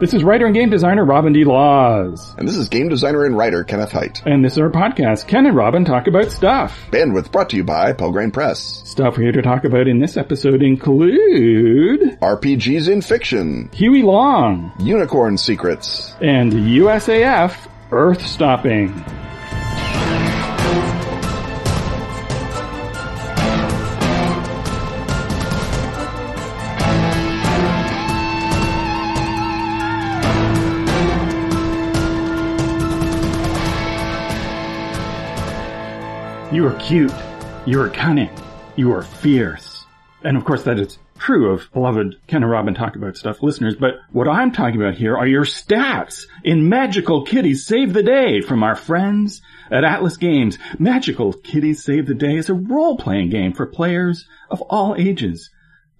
This is writer and game designer Robin D. Laws. And this is game designer and writer Kenneth Hite. And this is our podcast, Ken and Robin Talk About Stuff. Bandwidth brought to you by Pelgrane Press. Stuff we're here to talk about in this episode include RPGs in fiction, Huey Long, unicorn secrets, and USAF Earth Stopping. You are cute. You are cunning. You are fierce. And of course that is true of beloved Ken and Robin talk about stuff listeners, but what I'm talking about here are your stats in Magical Kitties Save the Day from our friends at Atlas Games. Magical Kitties Save the Day is a role-playing game for players of all ages.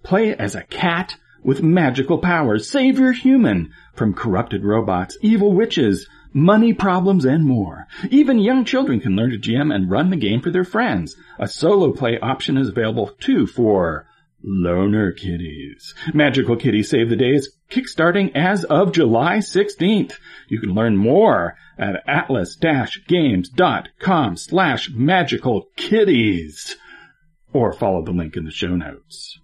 Play as a cat with magical powers. Save your human from corrupted robots, evil witches, money problems, and more. Even young children can learn to GM and run the game for their friends. A solo play option is available too for loner kitties. Magical Kitties Save the Day is kickstarting as of July 16th. You can learn more at atlas-games.com slash magical kitties or follow the link in the show notes.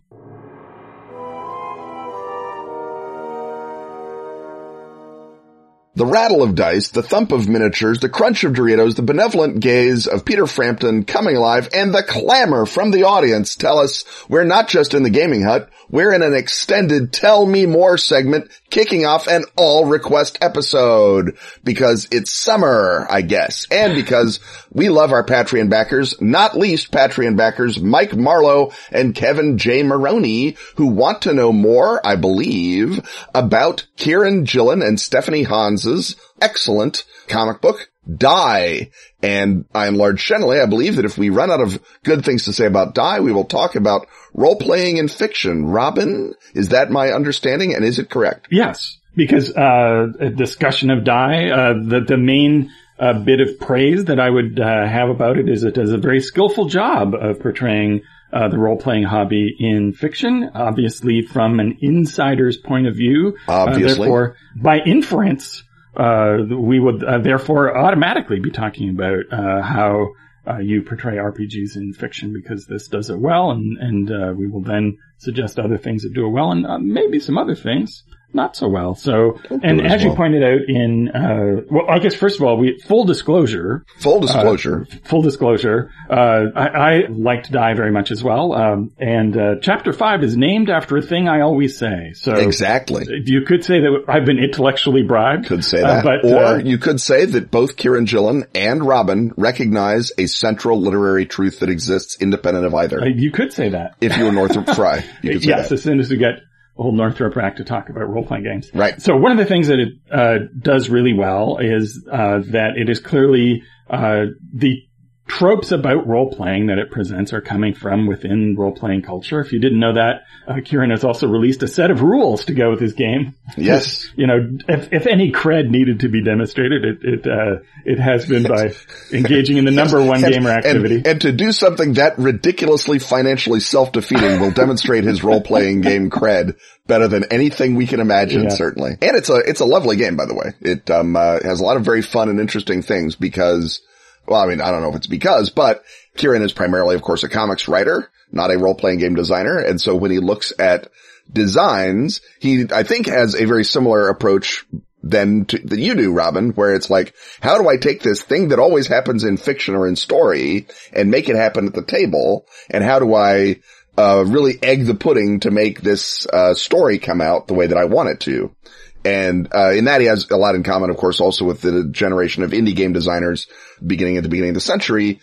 The rattle of dice, the thump of miniatures, the crunch of Doritos, the benevolent gaze of Peter Frampton coming alive, and the clamor from the audience tell us we're not just in the gaming hut, we're in an extended Tell Me More segment kicking off an all request episode. Because it's summer, I guess. And because we love our Patreon backers, not least Patreon backers Mike Marlowe and Kevin J. Maroney, who want to know more, I believe, about Kieran Gillen and Stephanie Hans's excellent comic book, Die. And I am Lord Shenley. I believe that if we run out of good things to say about Die, we will talk about role-playing in fiction. Robin, is that my understanding and is it correct? Yes, because uh, a discussion of Die, uh, the the main uh, bit of praise that I would uh, have about it is it does a very skillful job of portraying uh, the role-playing hobby in fiction, obviously from an insider's point of view. Uh, Obviously. therefore, by inference, uh, we would uh, therefore automatically be talking about uh, how uh, you portray RPGs in fiction because this does it well, and and uh, we will then suggest other things that do it well, and uh, maybe some other things not so well. So, and as as you well. pointed out in, uh, well, I guess first of all, we full disclosure, Full disclosure. full disclosure, uh, I, I like to die very much as well. Um, and, uh, chapter five is named after a thing I always say. So exactly. you could say that I've been intellectually bribed. Could say uh, that. but, or uh, you could say that both Kieran Gillen and Robin recognize a central literary truth that exists independent of either. uh, you could say that. if you were Northrop Frye, you could say yes, that. as soon as we get old Northrop back to talk about role-playing games. Right. So one of the things that it uh, does really well is uh, that it is clearly uh, the tropes about role-playing that it presents are coming from within role-playing culture. If you didn't know that, uh, Kieran has also released a set of rules to go with his game. Yes. You know, if, if any cred needed to be demonstrated, it it uh, it has been by engaging in the number one And- gamer and- activity. And, to do something that ridiculously financially self-defeating will demonstrate his role-playing game cred better than anything we can imagine, Yeah. certainly. And it's a, it's a lovely game, by the way. It, um, uh, has a lot of very fun and interesting things because, well, I mean, I don't know if it's because, but Kieran is primarily, of course, a comics writer, not a role-playing game designer. And so when he looks at designs, he, I think, has a very similar approach than to, you do, Robin, where it's like, how do I take this thing that always happens in fiction or in story and make it happen at the table? And how do I, uh, really egg the pudding to make this, uh, story come out the way that I want it to? And, uh, in that he has a lot in common, of course, also with the generation of indie game designers beginning at the beginning of the century.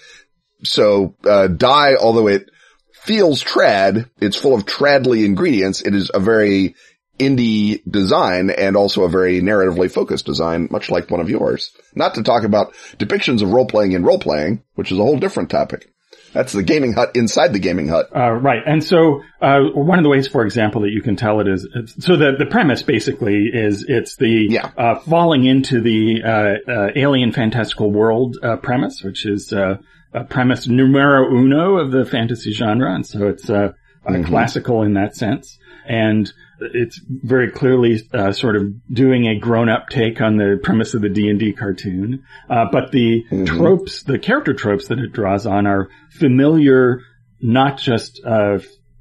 So, uh, Die, although it feels trad, it's full of tradly ingredients. It is a very indie design and also a very narratively focused design, much like one of yours. Not to talk about depictions of role-playing in role-playing, which is a whole different topic. That's the gaming hut inside the gaming hut. Uh, right. And so, uh, one of the ways, for example, that you can tell it is, so the, the premise basically is it's the, Yeah. uh, falling into the, uh, uh, alien fantastical world, uh, premise, which is, uh, a premise numero uno of the fantasy genre. And so it's, uh, uh, classical in that sense. And it's very clearly uh, sort of doing a grown-up take on the premise of the D&D cartoon. Uh, but the mm-hmm. tropes, the character tropes that it draws on are familiar, not just uh,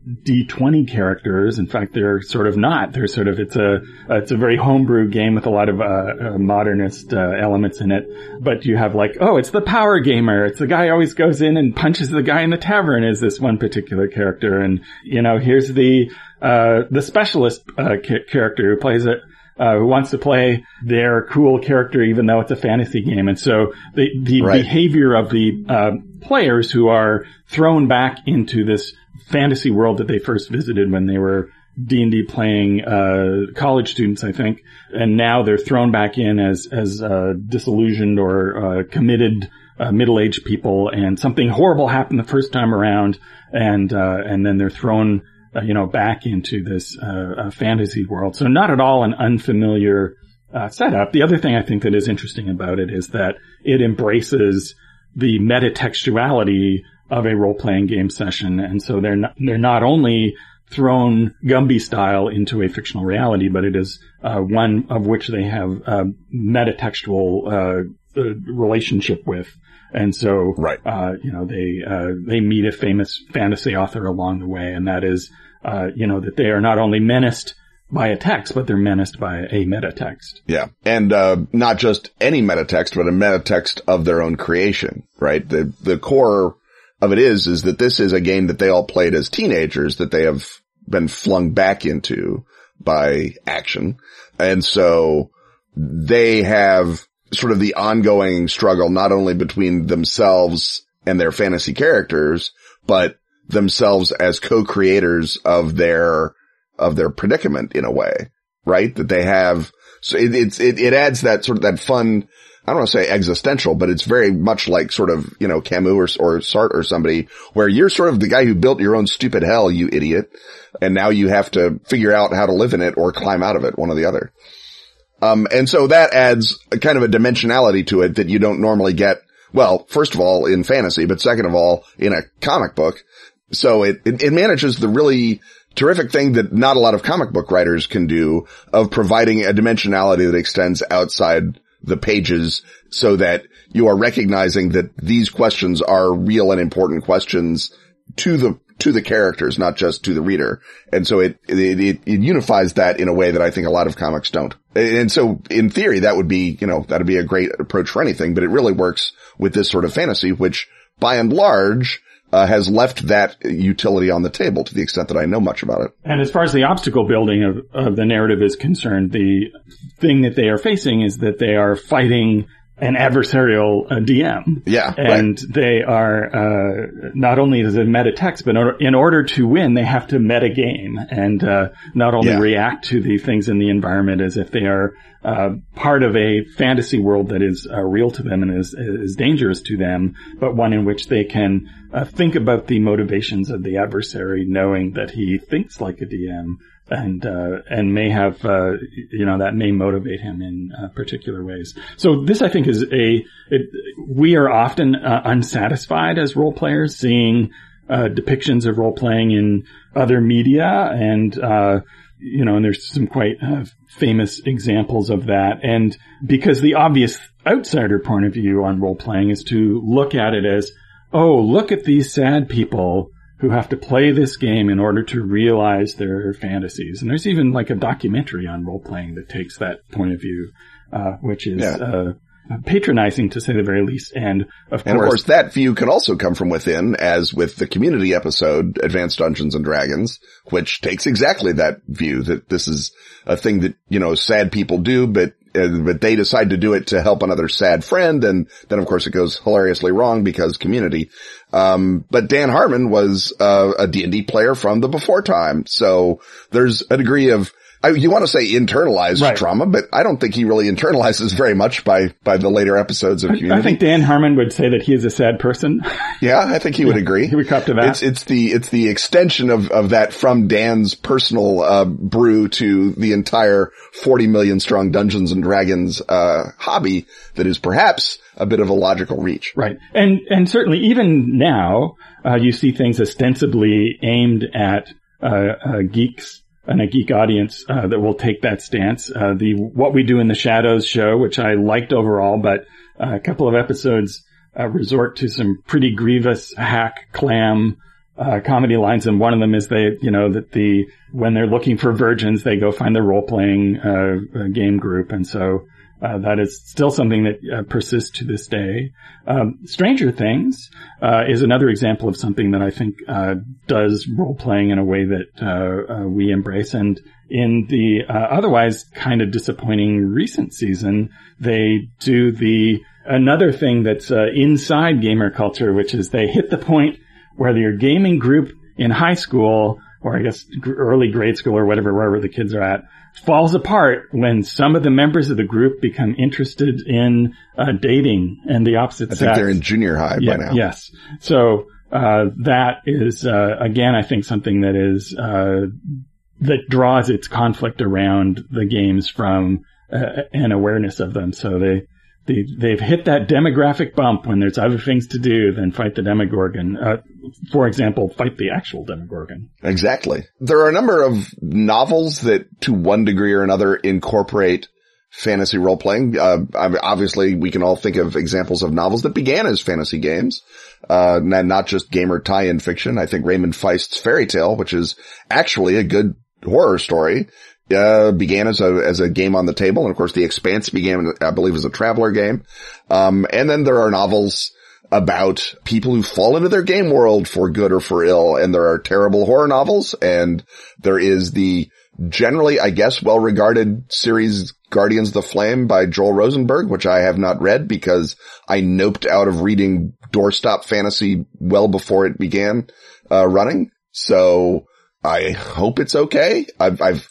D20 characters. In fact, they're sort of not. They're sort of, it's a, it's a very homebrew game with a lot of, uh, uh, modernist, uh, elements in it. But you have like, oh, it's the power gamer. It's the guy who always goes in and punches the guy in the tavern is this one particular character. And, you know, here's the, uh, the specialist, uh, ca- character who plays it. Uh, who wants to play their cool character even though it's a fantasy game. And so the, the right. behavior of the, uh, players who are thrown back into this fantasy world that they first visited when they were D&D playing, uh, college students, I think. And now they're thrown back in as, as, uh, disillusioned or, uh, committed, uh, middle-aged people and something horrible happened the first time around and, uh, and then they're thrown, uh, you know, back into this, fantasy world. So not at all an unfamiliar, setup. The other thing I think that is interesting about it is that it embraces the metatextuality of a role-playing game session. And so they're not, they're not only thrown Gumby style into a fictional reality, but it is uh, one of which they have a metatextual uh, uh, relationship with. And so, right. Uh, you know, they uh, they meet a famous fantasy author along the way, and that is, uh, you know, that they are not only menaced by a text, but they're menaced by a metatext. Yeah. And, uh, not just any metatext, but a metatext of their own creation, right? The, the core of it is, is that this is a game that they all played as teenagers that they have been flung back into by action. And so they have sort of the ongoing struggle, not only between themselves and their fantasy characters, but themselves as co-creators of their, of their predicament in a way, right? That they have, so it, it's, it, it adds that sort of that fun I don't want to say existential, but it's very much like sort of, you know, Camus or, or Sartre or somebody where you're sort of the guy who built your own stupid hell, you idiot. And now you have to figure out how to live in it or climb out of it, one or the other. Um, and so that adds a kind of a dimensionality to it that you don't normally get. Well, first of all, in fantasy, but second of all, in a comic book. So it, it, it manages the really terrific thing that not a lot of comic book writers can do of providing a dimensionality that extends outside the pages so that you are recognizing that these questions are real and important questions to the to the characters, not just to the reader. And so it, it, it, it, unifies that in a way that I think a lot of comics don't. And so in theory, that would be, you know, that'd be a great approach for anything, but it really works with this sort of fantasy, which by and large uh, has left that utility on the table to the extent that I know much about it. And as far as the obstacle building of, of the narrative is concerned, the thing that they are facing is that they are fighting an adversarial uh, DM. Yeah. And right. they are, uh, not only is it meta text, but in order to win, they have to meta game and, uh, not only yeah. react to the things in the environment as if they are, uh, part of a fantasy world that is uh, real to them and is, is dangerous to them, but one in which they can uh, think about the motivations of the adversary, knowing that he thinks like a DM and uh, and may have uh, you know that may motivate him in uh, particular ways. So this, I think, is a it, we are often uh, unsatisfied as role players seeing uh, depictions of role playing in other media, and uh, you know, and there's some quite famous examples of that. And because the obvious outsider point of view on role playing is to look at it as, oh, look at these sad people who have to play this game in order to realize their fantasies. And there's even like a documentary on role playing that takes that point of view, uh, which is, yeah. uh, patronizing to say the very least. And of and course, of course that view can also come from within as with the community episode, Advanced Dungeons and Dragons, which takes exactly that view that this is a thing that, you know, sad people do, but but they decide to do it to help another sad friend. And then of course it goes hilariously wrong because community. Um, but Dan Harmon was uh, a D&D player from the before time. So there's a degree of I, you want to say internalized right. trauma, but I don't think he really internalizes very much by, by the later episodes of Community. I think Dan Harmon would say that he is a sad person. yeah, I think he would agree. he would come to that. It's, it's the, it's the extension of, of that from Dan's personal, uh, brew to the entire 40 million strong Dungeons and Dragons, uh, hobby that is perhaps a bit of a logical reach. Right. And, and certainly even now, uh, you see things ostensibly aimed at, uh, uh, geeks and a geek audience uh, that will take that stance. Uh, the What We Do in the Shadows show, which I liked overall, but uh, a couple of episodes uh, resort to some pretty grievous hack clam uh, comedy lines, and one of them is they, you know, that the when they're looking for virgins, they go find the role playing uh, game group, and so uh, that is still something that uh, persists to this day. Um, Stranger Things uh, is another example of something that I think uh, does role playing in a way that uh, uh, we embrace. And in the otherwise kind of disappointing recent season, they do the another thing that's inside gamer culture, which is they hit the point where your gaming group in high school or I guess early grade school or whatever, wherever the kids are at, falls apart when some of the members of the group become interested in uh, dating and the opposite I sex. think they're in junior high yeah, by now. Yes. So uh, that is uh, again, I think something that is uh, that draws its conflict around the games from uh, an awareness of them. So they. They, they've hit that demographic bump when there's other things to do than fight the Demogorgon. Uh, for example, fight the actual Demogorgon. Exactly. There are a number of novels that to one degree or another incorporate fantasy role playing. Uh, obviously we can all think of examples of novels that began as fantasy games, uh, not just gamer tie-in fiction. I think Raymond Feist's Faerie Tale, which is actually a good horror story, uh, began as a, as a game on the table. And of course, The Expanse began, I believe, as a traveler game. Um, and then there are novels about people who fall into their game world for good or for ill. And there are terrible horror novels. And there is the generally, I guess, well-regarded series Guardians of the Flame by Joel Rosenberg, which I have not read because I noped out of reading doorstop fantasy well before it began, uh, running. So I hope it's okay. I've, I've,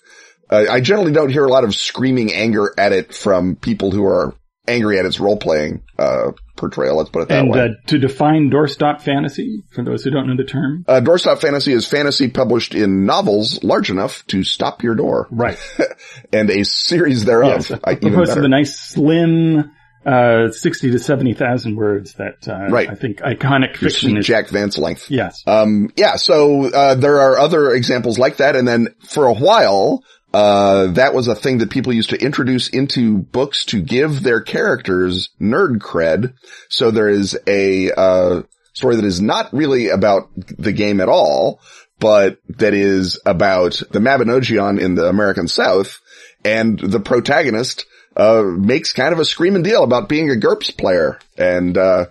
uh, I generally don't hear a lot of screaming anger at it from people who are angry at its role playing uh, portrayal. Let's put it that and, way. Uh, to define doorstop fantasy, for those who don't know the term, uh, doorstop fantasy is fantasy published in novels large enough to stop your door, right? and a series thereof. Yes, opposed to the nice slim. Uh, 60 to 70,000 words that, uh, right. I think iconic Your fiction is. Jack Vance length. Yes. Um, yeah, so, uh, there are other examples like that. And then for a while, uh, that was a thing that people used to introduce into books to give their characters nerd cred. So there is a, uh, story that is not really about the game at all, but that is about the Mabinogion in the American South and the protagonist, uh, makes kind of a screaming deal about being a GURPS player. And, uh,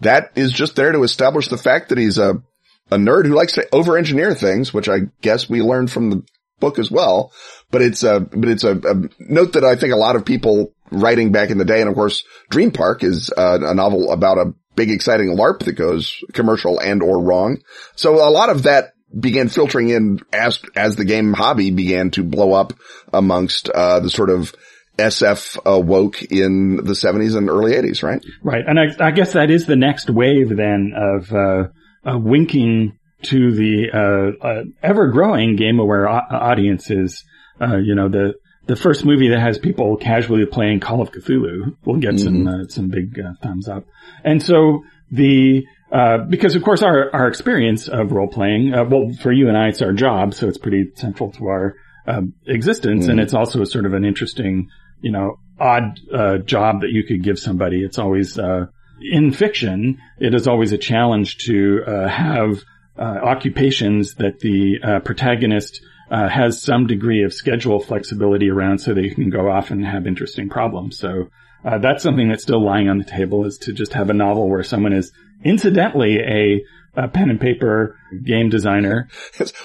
that is just there to establish the fact that he's a, a nerd who likes to over-engineer things, which I guess we learned from the book as well. But it's a, but it's a, a, note that I think a lot of people writing back in the day, and of course, Dream Park is uh, a novel about a big exciting LARP that goes commercial and or wrong. So a lot of that began filtering in as, as the game hobby began to blow up amongst, uh, the sort of SF uh, woke in the 70s and early 80s, right? Right. And I, I guess that is the next wave then of, uh, uh winking to the, uh, uh ever growing game aware o- audiences. Uh, you know, the, the first movie that has people casually playing Call of Cthulhu will get Mm-hmm. some, uh, some big thumbs up. And so the, uh, because of course our, our experience of role playing, uh, well, for you and I, it's our job, so it's pretty central to our, uh, existence. And it's also sort of an interesting, you know, odd, uh, job that you could give somebody. It's always, uh, in fiction, it is always a challenge to, uh, have, uh, occupations that the, uh, protagonist, uh, has some degree of schedule flexibility around so they can go off and have interesting problems. So, uh, that's something that's still lying on the table is to just have a novel where someone is incidentally a, a pen and paper game designer.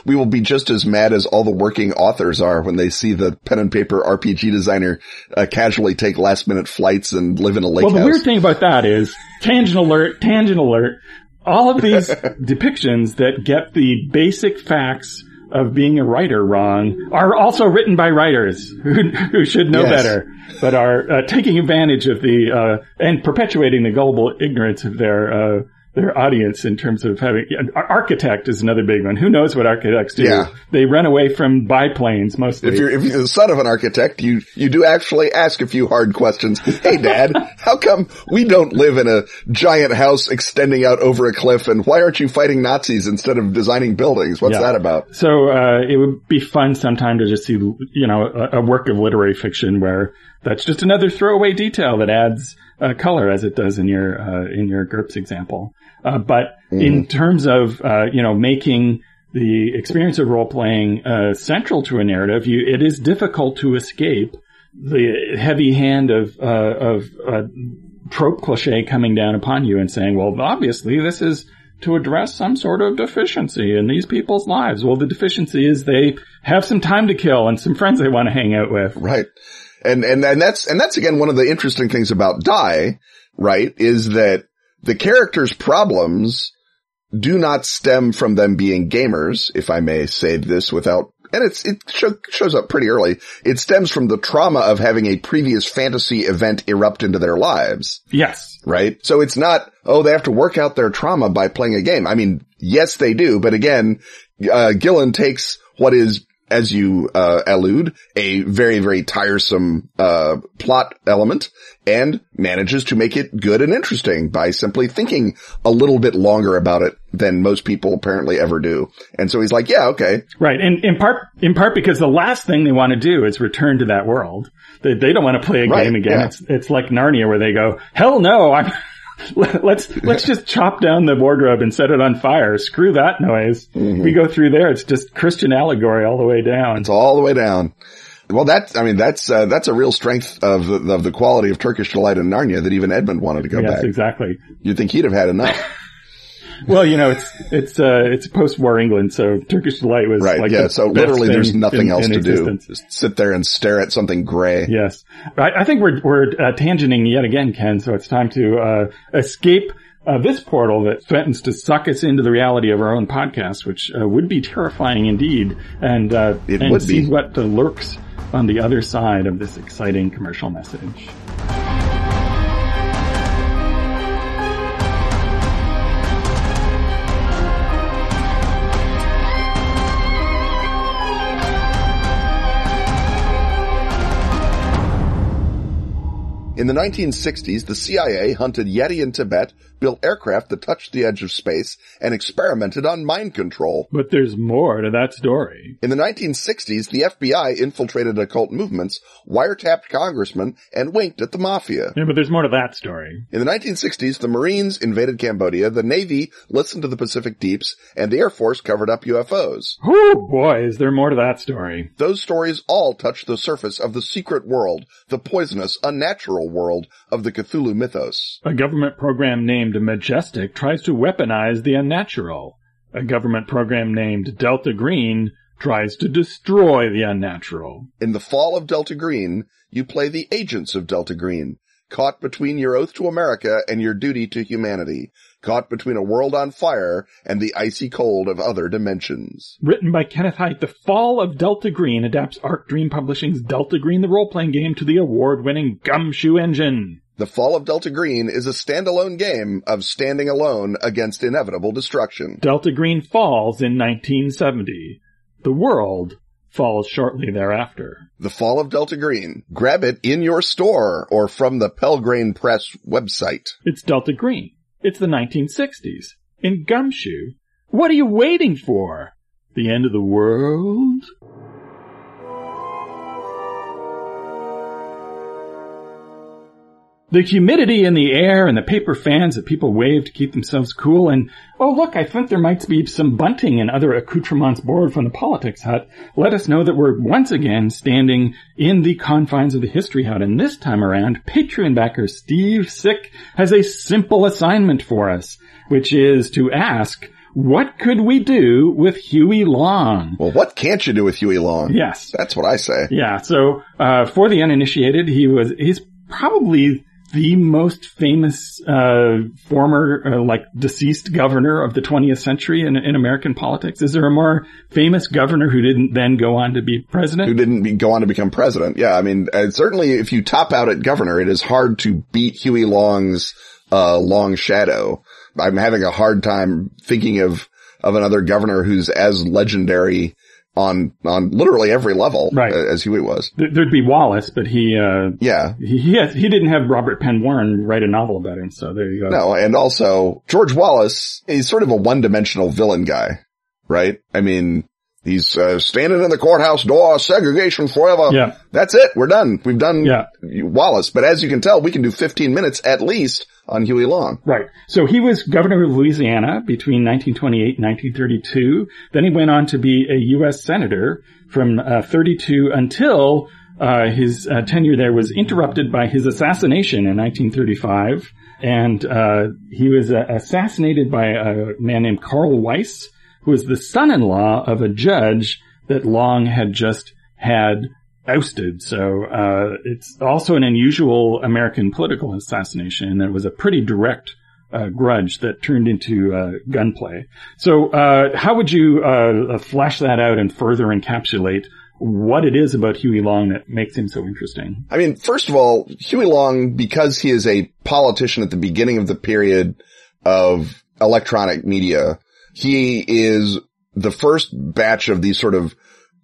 we will be just as mad as all the working authors are when they see the pen and paper RPG designer uh, casually take last minute flights and live in a lake Well, the house. weird thing about that is tangent alert, tangent alert. All of these depictions that get the basic facts of being a writer wrong are also written by writers who, who should know Yes. better, but are uh, taking advantage of the uh, and perpetuating the gullible ignorance of their uh, their audience in terms of having architect is another big one. Who knows what architects do? Yeah. They run away from biplanes mostly. If you're, if you're the son of an architect, you, you do actually ask a few hard questions. Hey dad, how come we don't live in a giant house extending out over a cliff and why aren't you fighting Nazis instead of designing buildings? What's Yeah. that about? So uh, it would be fun sometime to just see, you know, a, a work of literary fiction where that's just another throwaway detail that adds uh, color, as it does in your uh, in your GURPS example. Uh, but in terms of uh, you know making the experience of role playing uh, central to a narrative, you, it is difficult to escape the heavy hand of uh, of uh, trope cliche coming down upon you and saying, well, obviously this is to address some sort of deficiency in these people's lives. Well, the deficiency is they have some time to kill and some friends they want to hang out with. Right. And, and, and that's, and that's again one of the interesting things about Die, right, is that the characters' problems do not stem from them being gamers, if I may say this without, and it's, it show, shows up pretty early. It stems from the trauma of having a previous fantasy event erupt into their lives. Yes. right? So it's not, oh, they have to work out their trauma by playing a game. I mean, yes, they do, but again, uh, Gillen takes what is, as you, uh, allude, a very, very tiresome, uh, plot element and manages to make it good and interesting by simply thinking a little bit longer about it than most people apparently ever do. And so he's like, yeah, okay. Right. And in part, in part because the last thing they want to do is return to that world. They, they don't want to play a Right, game again. yeah. It's, it's like Narnia where they go, hell no, I'm, let's, let's just chop down the wardrobe and set it on fire. Screw that noise. We go through there. It's just Christian allegory all the way down. It's all the way down. Well, that's, I mean, that's, uh, that's a real strength of the, of the quality of Turkish Delight in Narnia that even Edmund wanted to go Yes, back. exactly. You'd think he'd have had enough. Well, you know, it's, it's, uh, it's post-war England, so Turkish delight was Right. like yeah. So literally there's nothing in- else in to do. Just sit there and stare at something gray. Yes. I, I think we're, we're uh, tangenting yet again, Ken, so it's time to uh, escape uh, this portal that threatens to suck us into the reality of our own podcast, which uh, would be terrifying indeed, and, uh, It and would see be. what uh, lurks on the other side of this exciting commercial message. In the 1960s, the CIA hunted Yeti in Tibet, built aircraft that touched the edge of space, and experimented on mind control. But there's more to that story. In the 1960s, the FBI infiltrated occult movements, wiretapped congressmen, and winked at the mafia. Yeah, but there's more to that story. In the 1960s, the Marines invaded Cambodia, the Navy listened to the Pacific Deeps, and the Air Force covered up UFOs. Oh boy, is there more to that story. Those stories all touch the surface of the secret world, the poisonous, unnatural world of the Cthulhu mythos. A government program named Majestic tries to weaponize the unnatural. A government program named Delta Green tries to destroy the unnatural. In the fall of Delta Green, you play the agents of Delta Green, caught between your oath to America and your duty to humanity, caught between a world on fire and the icy cold of other dimensions. Written by Kenneth Hite, The Fall of Delta Green adapts Arc Dream Publishing's Delta Green the role-playing game to the award-winning Gumshoe engine. The Fall of Delta Green is a standalone game of standing alone against inevitable destruction. Delta Green falls in 1970. The world falls shortly thereafter. The Fall of Delta Green. Grab it in your store or from the Pelgrane Press website. It's Delta Green. It's the 1960s. In Gumshoe. What are you waiting for? The end of the world? The humidity in the air and the paper fans that people wave to keep themselves cool and, oh look, I think there might be some bunting and other accoutrements borrowed from the politics hut let us know that we're once again standing in the confines of the history hut and this time around, Patreon backer Steve Sick has a simple assignment for us, which is to ask, what could we do with Huey Long? Well, what can't you do with Huey Long? Yes. That's what I say. Yeah. So, uh, for the uninitiated, he was, he's probably the most famous, uh, former, uh, like deceased governor of the 20th century in, in American politics. Is there a more famous governor who didn't then go on to be president? Who didn't be, go on to become president. Yeah. I mean, certainly if you top out at governor, it is hard to beat Huey Long's uh, Long Shadow. I'm having a hard time thinking of, of another governor who's as legendary on, on literally every level Right. uh, as Huey was. There- There'd be Wallace, but he, uh, Yeah. he, he, has, he didn't have Robert Penn Warren write a novel about him, so there you go. No, and also George Wallace, he's sort of a one-dimensional villain guy, right? I mean, he's uh, standing in the courthouse door, segregation forever. Yeah. That's it. We're done. We've done Yeah. Wallace. But as you can tell, we can do 15 minutes at least on Huey Long. Right. So he was governor of Louisiana between 1928 and 1932. Then he went on to be a U.S. senator from uh, 32 until uh, his uh, tenure there was interrupted by his assassination in 1935. And uh, he was uh, assassinated by a man named Carl Weiss, who was the son-in-law of a judge that Long had just had ousted. So uh, it's also an unusual American political assassination, and it was a pretty direct uh, grudge that turned into uh, gunplay. So uh, how would you uh, flesh that out and further encapsulate what it is about Huey Long that makes him so interesting? I mean, first of all, Huey Long, because he is a politician at the beginning of the period of electronic media, he is the first batch of these sort of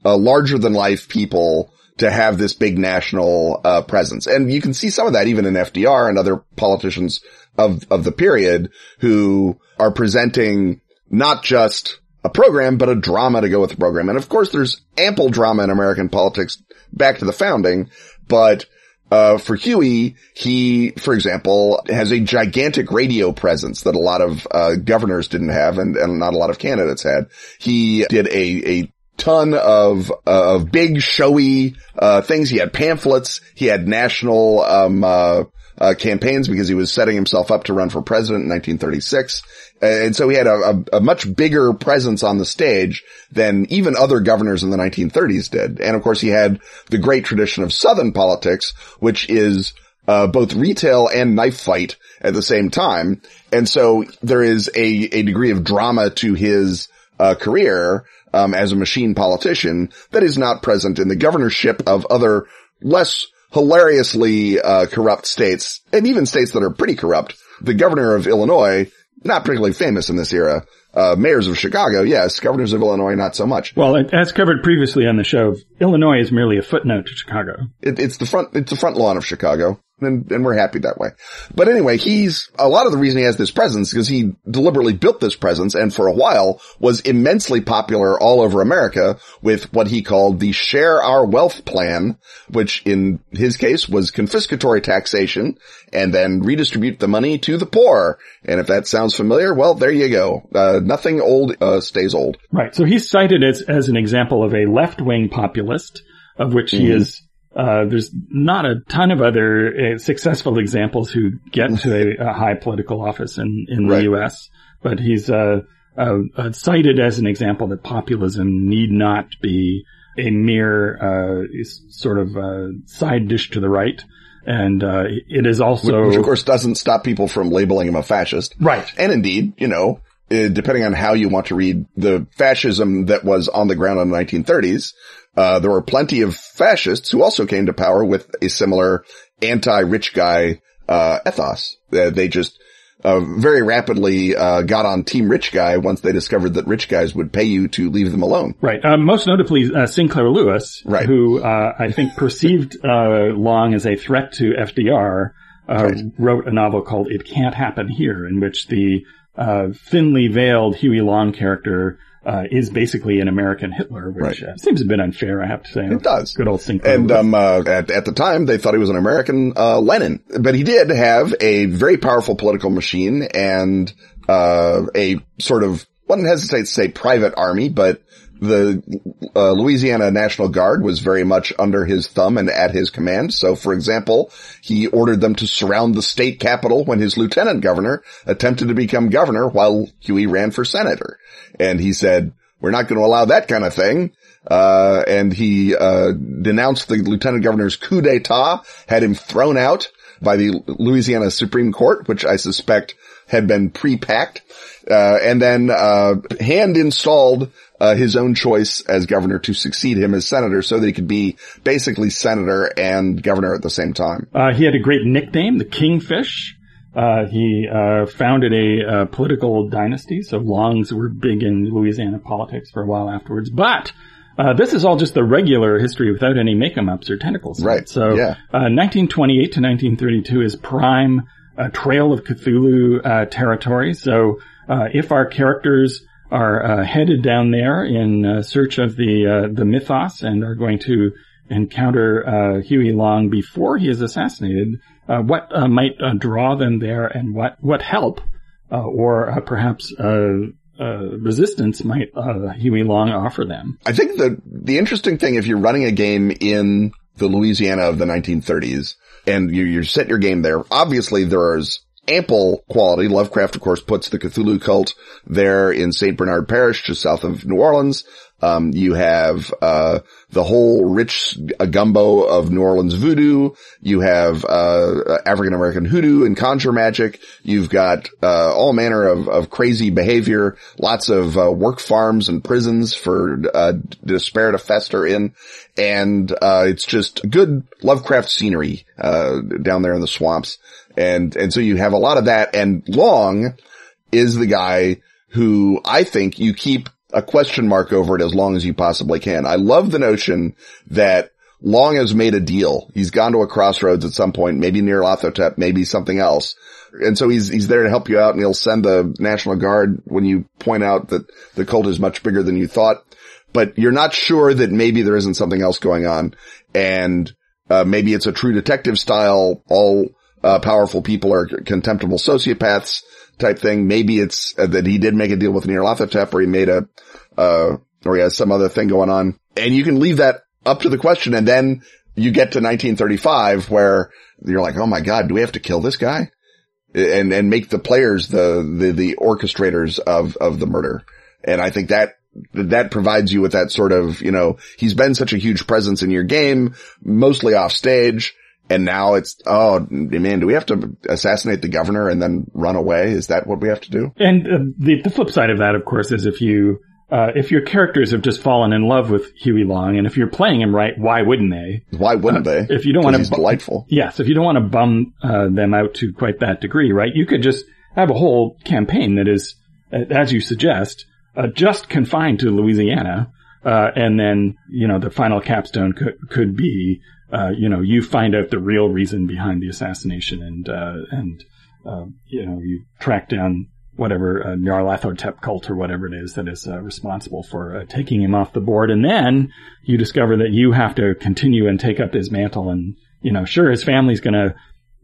uh, larger than life people to have this big national uh, presence. And you can see some of that even in FDR and other politicians of, of the period who are presenting not just a program, but a drama to go with the program. And of course, there's ample drama in American politics back to the founding, but uh, for Huey, he, for example, has a gigantic radio presence that a lot of uh, governors didn't have, and, and not a lot of candidates had. He did a a ton of uh, of big showy uh, things. He had pamphlets. He had national um, uh, uh, campaigns because he was setting himself up to run for president in 1936. And so he had a, a, a much bigger presence on the stage than even other governors in the 1930s did. And of course he had the great tradition of Southern politics, which is uh, both retail and knife fight at the same time. And so there is a, a degree of drama to his uh, career um, as a machine politician that is not present in the governorship of other less hilariously uh, corrupt states, and even states that are pretty corrupt. The governor of Illinois, not particularly famous in this era. Uh, mayors of Chicago, yes. Governors of Illinois, not so much. Well, as covered previously on the show, Illinois is merely a footnote to Chicago. It, it's the front, it's the front lawn of Chicago. And, and we're happy that way. But anyway, he's, a lot of the reason he has this presence because he deliberately built this presence and for a while was immensely popular all over America with what he called the share our wealth plan, which in his case was confiscatory taxation and then redistribute the money to the poor. And if that sounds familiar, well, there you go. Uh, nothing old, uh, stays old. Right. So he's cited as, as an example of a left-wing populist, of which he Mhm. is, uh, there's not a ton of other uh, successful examples who get to a, a high political office in, in the Right. U.S., but he's, uh, uh, uh, cited as an example that populism need not be a mere, uh, sort of, uh, side dish to the right. And, uh, it is also, which of course doesn't stop people from labeling him a fascist. right. And indeed, you know, depending on how you want to read the fascism that was on the ground in the 1930s, uh, there were plenty of fascists who also came to power with a similar anti-rich guy, uh, ethos. Uh, they just, uh, very rapidly, uh, got on team rich guy once they discovered that rich guys would pay you to leave them alone. Right. Uh, most notably, uh, Sinclair Lewis, Right. who uh, I think perceived uh, Long as a threat to FDR, uh, Right. wrote a novel called "It Can't Happen Here," in which the uh, thinly veiled Huey Long character uh, is basically an American Hitler, which Right. uh, seems a bit unfair, I have to say. It does. Good old Sinclair. And um, uh, at at the time, they thought he was an American uh, Lenin, but he did have a very powerful political machine and uh, a sort of wouldn't hesitate to say private army, but the uh, Louisiana National Guard was very much under his thumb and at his command. So, for example, he ordered them to surround the state capitol when his lieutenant governor attempted to become governor while Huey ran for senator. And he said, we're not going to allow that kind of thing. Uh, and he, uh, denounced the lieutenant governor's coup d'etat, had him thrown out by the Louisiana Supreme Court, which I suspect had been pre-packed, uh, and then, uh, hand installed, uh, his own choice as governor to succeed him as senator so that he could be basically senator and governor at the same time. Uh, he had a great nickname, the Kingfish. Uh, he uh, founded a uh, political dynasty, so Longs were big in Louisiana politics for a while afterwards. But uh, this is all just the regular history without any make-em-ups or tentacles. Right. So, Yeah. uh, 1928 to 1932 is prime uh, Trail of Cthulhu uh, territory. So, uh, if our characters are uh, headed down there in uh, search of the uh, the mythos and are going to encounter Huey Long before he is assassinated, what might draw them there, and what what help or perhaps uh, resistance might uh, Huey Long offer them? I think the, the interesting thing, if you're running a game in the Louisiana of the 1930s and you, you set your game there, obviously there is ample quality. Lovecraft, of course, puts the Cthulhu cult there in St. Bernard Parish, just south of New Orleans. Um, you have, uh, the whole rich gumbo of New Orleans voodoo. You have, uh, African American hoodoo and conjure magic. You've got, uh, all manner of, of crazy behavior, lots of, uh, work farms and prisons for, uh, despair to fester in. And, uh, it's just good Lovecraft scenery, uh, down there in the swamps. And, and so you have a lot of that and Long is the guy who I think you keep a question mark over it as long as you possibly can. I love the notion that Long has made a deal. He's gone to a crossroads at some point, maybe Nyarlathotep, maybe something else. And so he's, he's there to help you out and he'll send the National Guard when you point out that the cult is much bigger than you thought, but you're not sure that maybe there isn't something else going on. And, uh, maybe it's a true detective style, all, uh, powerful people are contemptible sociopaths type thing. Maybe it's uh, that he did make a deal with Nyarlathotep or he made a, uh, or he has some other thing going on. And you can leave that up to the question. And then you get to 1935 where you're like, Oh my God, do we have to kill this guy? And, and make the players the, the, the orchestrators of, of the murder. And I think that that provides you with that sort of, you know, he's been such a huge presence in your game, mostly off stage. And now it's, oh man, do we have to assassinate the governor and then run away? Is that what we have to do? And uh, the the flip side of that, of course, is if you uh, if your characters have just fallen in love with Huey Long, and if you're playing him right, why wouldn't they? Why wouldn't they? Uh, If you don't want to, he's delightful. yes, if you don't want to bum uh, them out to quite that degree, right? You could just have a whole campaign that is, uh, as you suggest, uh, just confined to Louisiana, uh, and then you know the final capstone could could be, uh, you know, you find out the real reason behind the assassination, and uh, and uh, you know you track down whatever uh, Nyarlathotep cult or whatever it is that is uh, responsible for uh, taking him off the board, and then you discover that you have to continue and take up his mantle, and you know, sure, his family's going to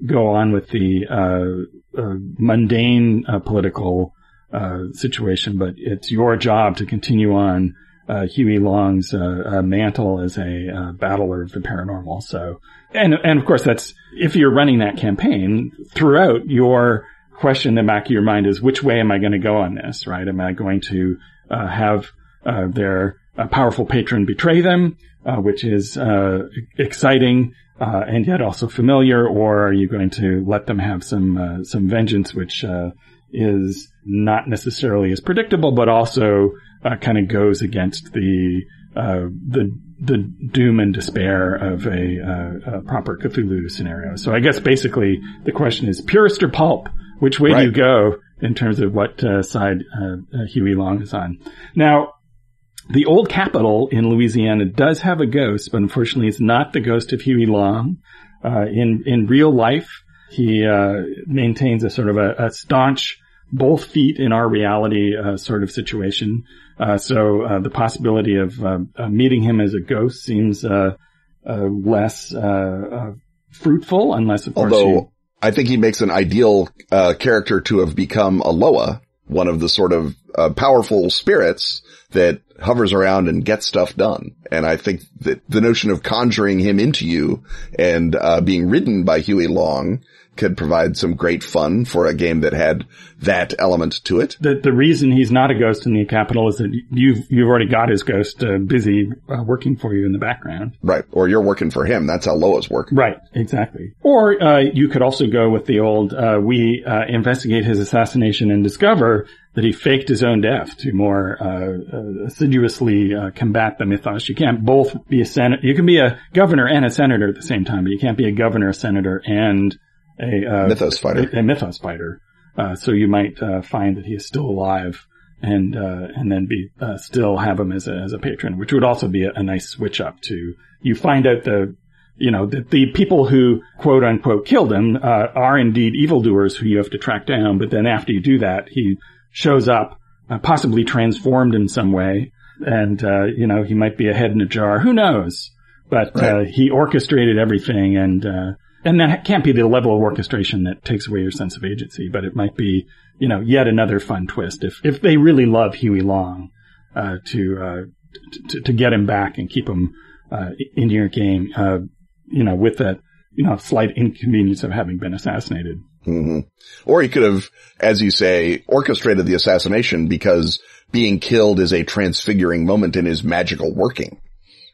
go on with the uh, uh, mundane political uh, situation, but it's your job to continue on uh, Huey Long's uh, uh, mantle as a uh, battler of the paranormal. So, and and of course, that's if you're running that campaign throughout your question in the back of your mind is which way am I going to go on this? Right? Am I going to uh, have uh, their powerful patron betray them, uh, which is uh, exciting uh, and yet also familiar, or are you going to let them have some some vengeance, which uh, is not necessarily as predictable, but also uh, kind of goes against the uh, the the doom and despair of a, uh, a proper Cthulhu scenario. So I guess basically the question is purist or pulp. Which way do you go in terms of what uh, side uh, uh, Huey Long is on? Now, the old capitol in Louisiana does have a ghost, but unfortunately, it's not the ghost of Huey Long. Uh, in in real life, he uh, maintains a sort of a, a staunch, both feet in our reality uh, sort of situation. Uh, so uh, the possibility of uh, uh, meeting him as a ghost seems uh, uh, less uh, uh, fruitful, unless of course Although I think he makes an ideal uh, character to have become a Loa, one of the sort of uh, powerful spirits that hovers around and gets stuff done. And I think that the notion of conjuring him into you and uh, being ridden by Huey Long could provide some great fun for a game that had that element to it. the the reason he's not a ghost in the capitol is that you've you've already got his ghost uh, busy uh, working for you in the background. Right. Or you're working for him. That's how Loa's work. Right, exactly. Or uh, you could also go with the old uh, we uh, investigate his assassination and discover that he faked his own death to more uh, uh, assiduously uh, combat the mythos. You can't both be a senator. You can be a governor and a senator at the same time, but you can't be a governor, a senator, and a uh, Mythos fighter. a, a mythos fighter. Uh, so you might uh, find that he is still alive, and uh, and then be uh, still have him as a as a patron, which would also be a, a nice switch up to. You find out the you know that the people who quote unquote killed him uh, are indeed evildoers who you have to track down. But then after you do that, he shows up, uh, possibly transformed in some way, and uh, you know he might be a head in a jar. Who knows? But uh, Right. he orchestrated everything, and uh, and that can't be the level of orchestration that takes away your sense of agency. But it might be, you know, yet another fun twist if if they really love Huey Long uh, to, uh, t- t- to get him back and keep him uh, in your game, uh, you know, with that you know slight inconvenience of having been assassinated. Hmm Or he could have, as you say, orchestrated the assassination because being killed is a transfiguring moment in his magical working.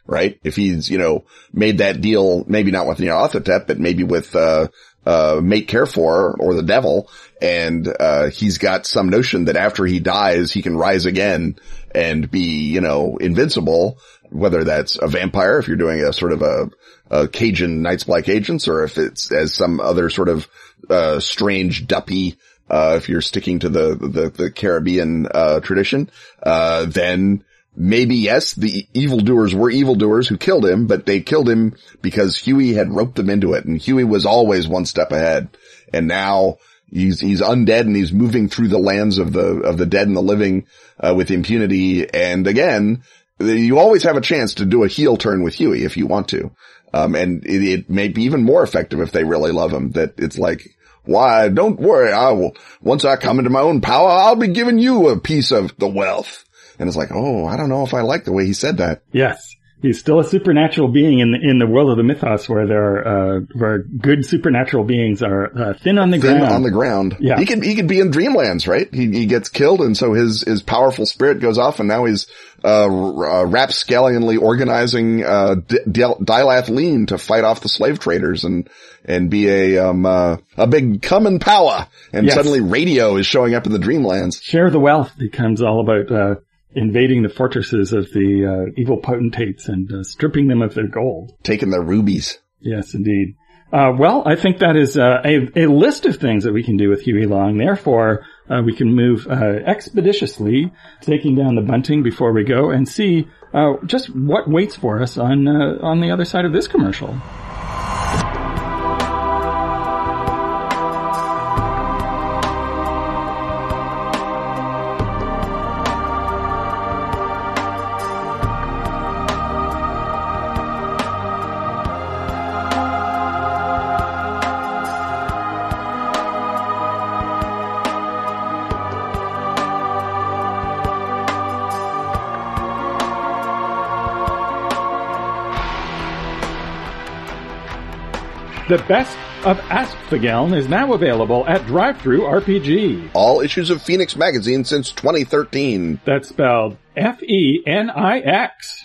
Right? If he's, you know, made that deal, maybe not with Nyarlathotep, but maybe with, uh, uh, Maître Carrefour or the devil, and, uh, he's got some notion that after he dies, he can rise again and be, you know, invincible, whether that's a vampire, if you're doing a sort of a, a Cajun Night's Black Agents, or if it's as some other sort of, uh, strange duppy, uh, if you're sticking to the, the, the Caribbean, uh, tradition, uh, then maybe yes, the evildoers were evildoers who killed him, but they killed him because Huey had roped them into it and Huey was always one step ahead. And now he's, he's undead and he's moving through the lands of the, of the dead and the living, uh, with impunity. And again, you always have a chance to do a heel turn with Huey if you want to. Um, and it, it may be even more effective if they really love him that it's like, why, don't worry. I will, once I come into my own power, I'll be giving you a piece of the wealth. And it's like, oh, I don't know if I like the way he said that. Yes. He's still a supernatural being in the, in the world of the mythos where there are, uh, where good supernatural beings are uh, thin on the Thin ground. on the ground. Yeah. He could, he could be in dreamlands, right? He, he gets killed and so his, his powerful spirit goes off and now he's, uh, uh rapscallionly organizing, uh, D- Dil- Dylath-Leen to fight off the slave traders and, and be a, um, uh, a big common power. And Yes. suddenly radio is showing up in the dreamlands. Share the wealth becomes all about uh, invading the fortresses of the uh, evil potentates and uh, stripping them of their gold. taking their rubies. Yes, indeed. Uh, well, I think that is uh, a, a list of things that we can do with Huey Long. Therefore, uh, we can move uh, expeditiously, taking down the bunting before we go, and see uh, just what waits for us on uh, on the other side of this commercial. The best of Åskfageln is now available at Drive-Thru RPG. All issues of Fenix magazine since 2013 That's spelled F-E-N-I-X.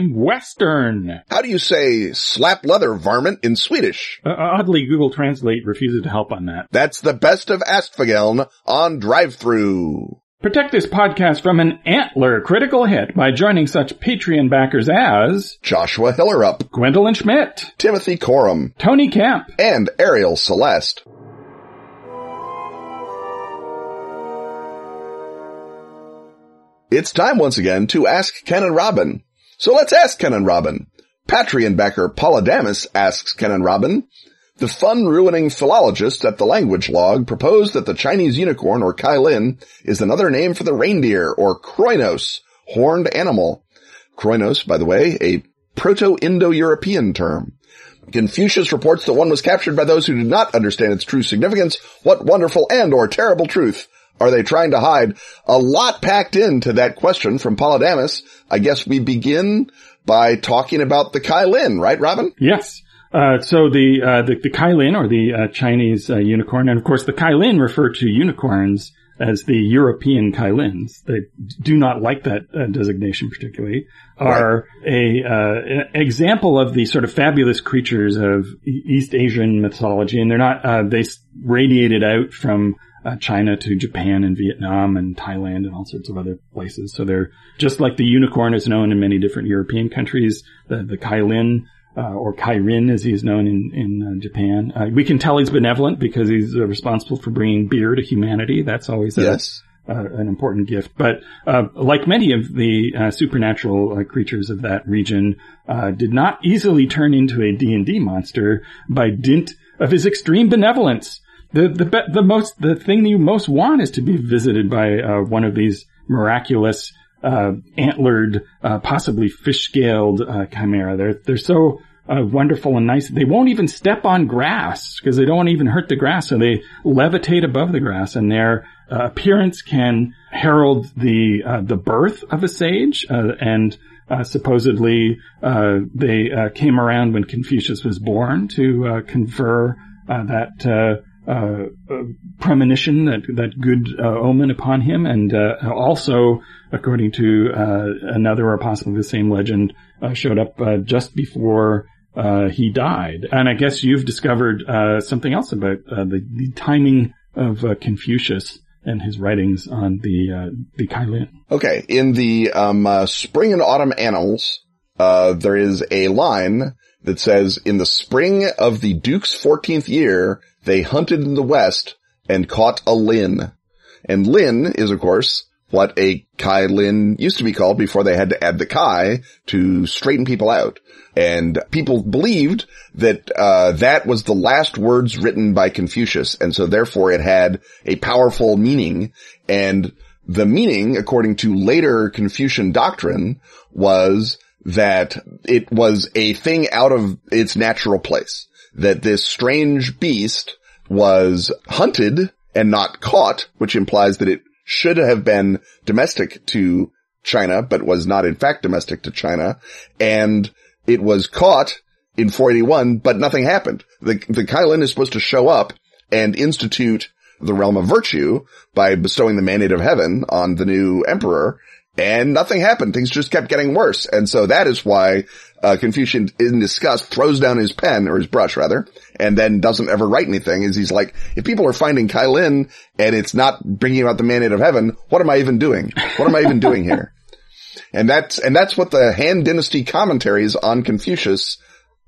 Western. How do you say slap leather varmint in Swedish? Uh, oddly, Google Translate refuses to help on that. That's the best of Åskfageln on drive-through. Protect this podcast from an antler critical hit by joining such Patreon backers as Joshua Hillerup, Gwendolyn Schmidt, Timothy Corum, Tony Camp, and Ariel Celeste. It's time once again to ask Ken and Robin. So let's ask Ken and Robin. Patreon backer Paula asks Ken and Robin, the fun-ruining philologist at the language log proposed that the Chinese unicorn or Kailin is another name for the reindeer or Kroinos, horned animal. Kroinos, by the way, a Proto-Indo-European term. Confucius reports that one was captured by those who did not understand its true significance. What wonderful and or terrible truth are they trying to hide? A lot packed into that question from Polydamas. I guess we begin by talking about the Kailin, right, Robin? Yes. Uh, so the, uh, the, the Kailin or the uh, Chinese uh, unicorn, and of course the Kailin refer to unicorns as the European Kailins. They do not like that uh, designation particularly. Are a uh, example of the sort of fabulous creatures of East Asian mythology, and they're not. they radiated out from uh, China to Japan and Vietnam and Thailand and all sorts of other places. So they're just like the unicorn is known in many different European countries. The the Kailin uh, or Kairin as he's known in in uh, Japan. Uh, we can tell he's benevolent because he's uh, responsible for bringing beer to humanity. That's always a, yes. an important gift. But uh, like many of the supernatural creatures of that region, did not easily turn into a D and D monster by dint of his extreme benevolence. The the the most the thing that you most want is to be visited by one of these miraculous uh, antlered, uh, possibly fish-scaled uh, chimera. They're they're so uh, wonderful and nice. They won't even step on grass because they don't even hurt the grass. So they levitate above the grass, and their uh, appearance can herald the uh, the birth of a sage. and supposedly they came around when Confucius was born to confer that uh, uh, premonition, that that good uh, omen upon him, and uh, also, according to uh, another or possibly the same legend, uh, showed up just before he died. And I guess you've discovered something else about the, the, timing of Confucius and his writings on the uh, the Kailin. Okay, in the um, spring and autumn annals, there is a line that says, "In the spring of the Duke's fourteenth year." They hunted in the west and caught a lin. And lin is, of course, what a Kai Lin used to be called before they had to add the Kai to straighten people out. And people believed that uh, that was the last words written by Confucius, and so therefore it had a powerful meaning. And the meaning, according to later Confucian doctrine, was that it was a thing out of its natural place that this strange beast was hunted and not caught, which implies that it should have been domestic to China, but was not in fact domestic to China. And it was caught in 481, but nothing happened. The, the Kailin is supposed to show up and institute the realm of virtue by bestowing the mandate of heaven on the new emperor and nothing happened. Things just kept getting worse. And so that is why uh, Confucian in disgust throws down his pen or his brush rather, and then doesn't ever write anything is he's like, if people are finding Kailin and it's not bringing about the mandate of heaven, what am I even doing? What am I even doing here? And that's, and that's what the Han Dynasty commentaries on Confucius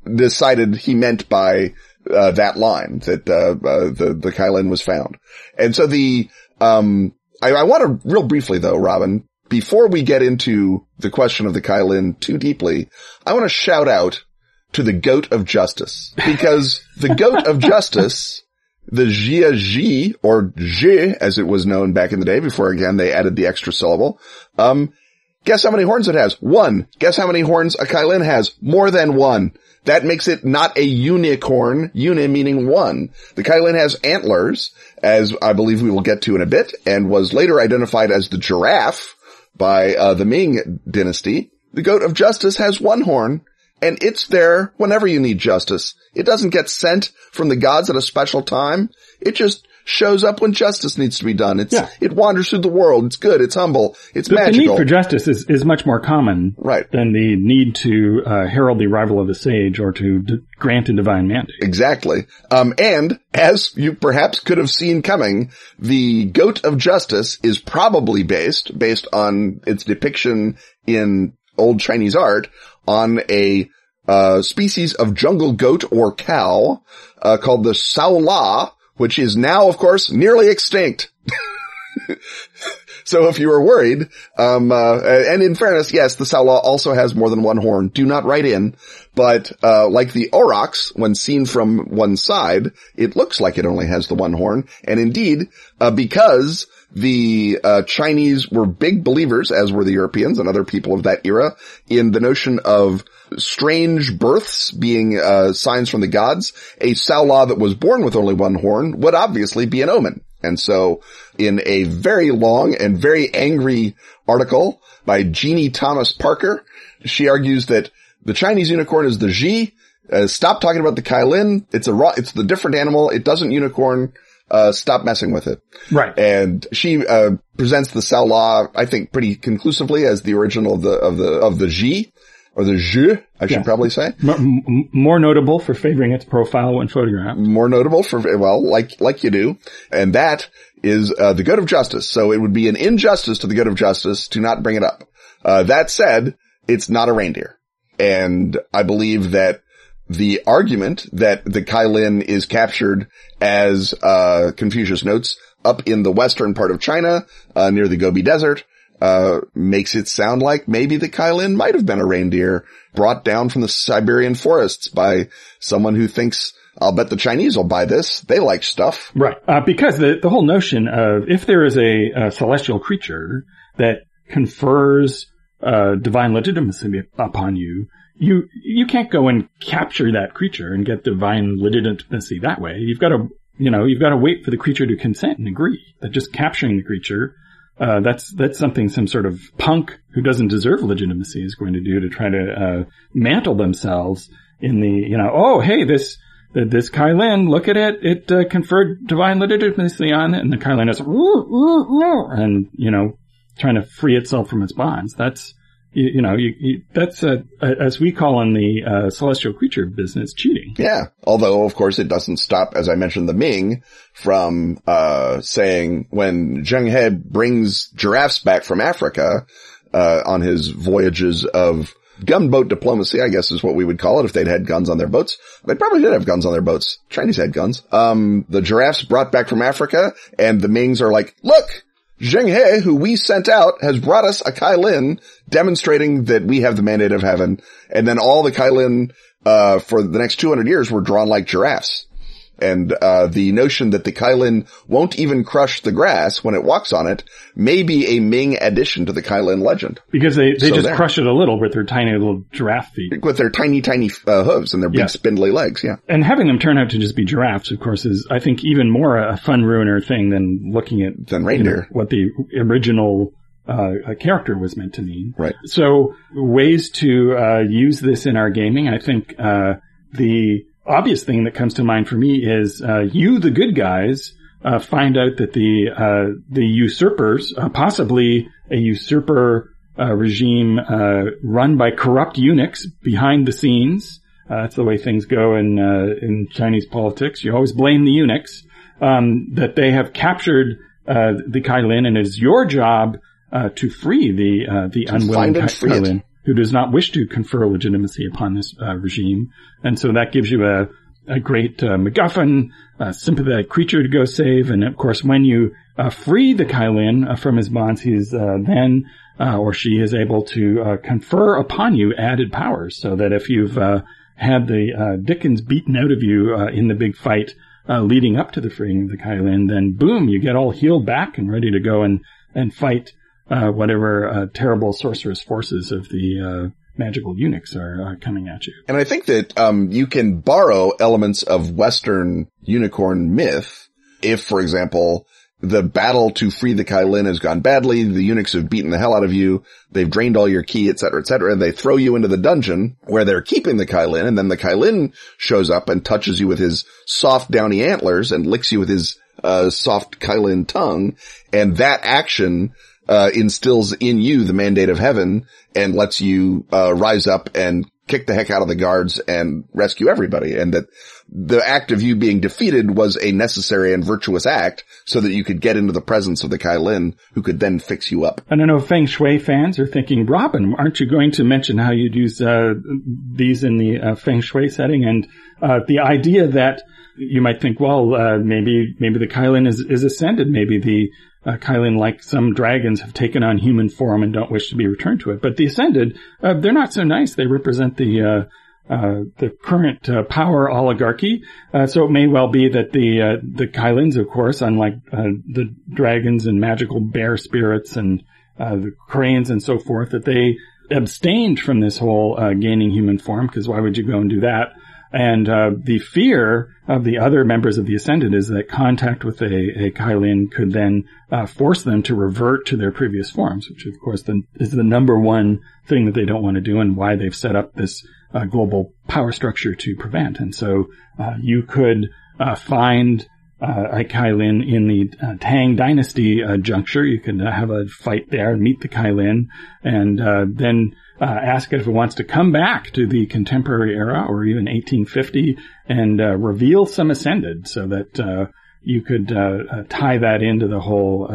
decided he meant by uh, that line that uh, uh, the the Kailin was found. And so the um, I, I want to real briefly though, Robin, before we get into the question of the Kailin too deeply, I want to shout out to the goat of justice because the goat of justice, the Jia Ji or Ji as it was known back in the day before again they added the extra syllable. Um, guess how many horns it has? One. Guess how many horns a Kailin has? More than one. That makes it not a unicorn, uni meaning one. The Kailin has antlers, as I believe we will get to in a bit, and was later identified as the giraffe, by uh, the Ming dynasty, the goat of justice has one horn, and it's there whenever you need justice. It doesn't get sent from the gods at a special time. It just shows up when justice needs to be done. It's, yeah. it wanders through the world. It's good. It's humble. It's the, magical. The need for justice is, is much more common right. than the need to uh, herald the arrival of a sage or to d- grant a divine mandate. Exactly. Um, and as you perhaps could have seen coming, the goat of justice is probably based, based on its depiction in old Chinese art, on a uh, species of jungle goat or cow uh, called the Saola, which is now, of course, nearly extinct. so if you were worried, um, uh, and in fairness, yes, the Saola also has more than one horn. Do not write in, but uh, like the aurochs, when seen from one side, it looks like it only has the one horn. And indeed, uh, because the uh, Chinese were big believers, as were the Europeans and other people of that era, in the notion of strange births being uh, signs from the gods. A Saola that was born with only one horn would obviously be an omen. And so in a very long and very angry article by Jeannie Thomas Parker, she argues that the Chinese unicorn is the Ji Uh, stop talking about the Kailin. It's a raw, it's the different animal. It doesn't unicorn. Uh, stop messing with it. Right. And she, uh, presents the Law, I think pretty conclusively as the original of the, of the, of the G or the Je, I should probably say. M- m- more notable for favoring its profile when photographed. more notable for, well, like, like you do. And that is, uh, the good of justice. So it would be an injustice to the good of justice to not bring it up. Uh, that said, it's not a reindeer. And I believe that the argument that the Kailin is captured as, uh, Confucius notes up in the western part of China, uh, near the Gobi Desert, uh, makes it sound like maybe the Kailin might have been a reindeer brought down from the Siberian forests by someone who thinks, I'll bet the Chinese will buy this. They like stuff. Right. Uh, because the, the whole notion of if there is a, a celestial creature that confers uh, divine legitimacy upon you, you you can't go and capture that creature and get divine legitimacy that way. You've got to you know you've got to wait for the creature to consent and agree. That just capturing the creature. Uh, that's that's something some sort of punk who doesn't deserve legitimacy is going to do to try to uh, mantle themselves in the you know oh hey this this Kylan, look at it, it uh, conferred divine legitimacy on it, and the Kylan is, and, you know, trying to free itself from its bonds. That's, you, you know, you, you, that's, uh, as we call in the uh, celestial creature business, cheating. Yeah. Although, of course, it doesn't stop, as I mentioned, the Ming from, uh, saying when Zheng He brings giraffes back from Africa, uh, on his voyages of gunboat diplomacy, I guess is what we would call it if they'd had guns on their boats. They probably did have guns on their boats. Chinese had guns. Um, the giraffes brought back from Africa and the Mings are like, look, Zheng He, who we sent out, has brought us a Kailin demonstrating that we have the mandate of heaven. And then all the Kailin, uh, for the next 200 years were drawn like giraffes. And, uh, the notion that the Kailin won't even crush the grass when it walks on it may be a Ming addition to the Kailin legend. Because they, they So just there. crush it a little with their tiny little giraffe feet. With their tiny, tiny, uh, hooves and their big Yeah. spindly legs. Yeah. And having them turn out to just be giraffes, of course, is, I think, even more a fun ruiner thing than looking at Than you know, reindeer. what the original uh, character was meant to mean. Right. So ways to uh, use this in our gaming, I think uh, the obvious thing that comes to mind for me is uh, you, the good guys, uh, find out that the uh, the usurpers, uh, possibly a usurper uh, regime uh, run by corrupt eunuchs behind the scenes. Uh, that's the way things go in uh, in Chinese politics. You always blame the eunuchs. Um, that they have captured uh, the Kailin, and it is your job uh, to free the uh, the unwilling find and Kai-. Kailin who does not wish to confer legitimacy upon this uh, regime. And so that gives you a, a great uh, MacGuffin, a sympathetic creature to go save. And of course, when you uh, free the Kailin uh, from his bonds, he's uh, then uh, or she is able to confer upon you added powers so that if you've had the Dickens beaten out of you in the big fight leading up to the freeing of the Kailin, then boom, you get all healed back and ready to go and, and fight uh, whatever uh, terrible sorcerous forces of the uh, magical eunuchs are coming at you. And I think that, um, you can borrow elements of Western unicorn myth if, for example, the battle to free the Kailin has gone badly, the eunuchs have beaten the hell out of you, they've drained all your key, et cetera, et cetera, and they throw you into the dungeon where they're keeping the Kailin, and then the Kailin shows up and touches you with his soft downy antlers and licks you with his, uh, soft Kailin tongue, and that action, uh, instills in you the mandate of heaven and lets you, uh, rise up and kick the heck out of the guards and rescue everybody. And that the act of you being defeated was a necessary and virtuous act so that you could get into the presence of the Kailin who could then fix you up. And I know Feng Shui fans are thinking, Robin, aren't you going to mention how you'd use uh, these in the uh, Feng Shui setting? And uh, the idea that you might think, well, uh, maybe maybe the Kailin is, is ascended, maybe the uh, Kailin, like some dragons, have taken on human form and don't wish to be returned to it. But the ascended, uh, they're not so nice. They represent the uh, uh, the current uh, power oligarchy. Uh, so it may well be that the uh, the Kylins, of course, unlike the dragons and magical bear spirits and uh, the cranes and so forth, that they abstained from this whole uh, gaining human form. Because why would you go and do that? And uh, the fear of the other members of the Ascended is that contact with a, a Kylin could then uh, force them to revert to their previous forms, which of course the, is the number one thing that they don't want to do and why they've set up this uh, global power structure to prevent. And so uh, you could uh, find uh, Kailin in the uh, Tang Dynasty uh, juncture. You could uh, have a fight there, meet the Kailin, and uh, then uh, ask it if it wants to come back to the contemporary era or even 1850 and uh, reveal some ascended so that uh, you could tie that into the whole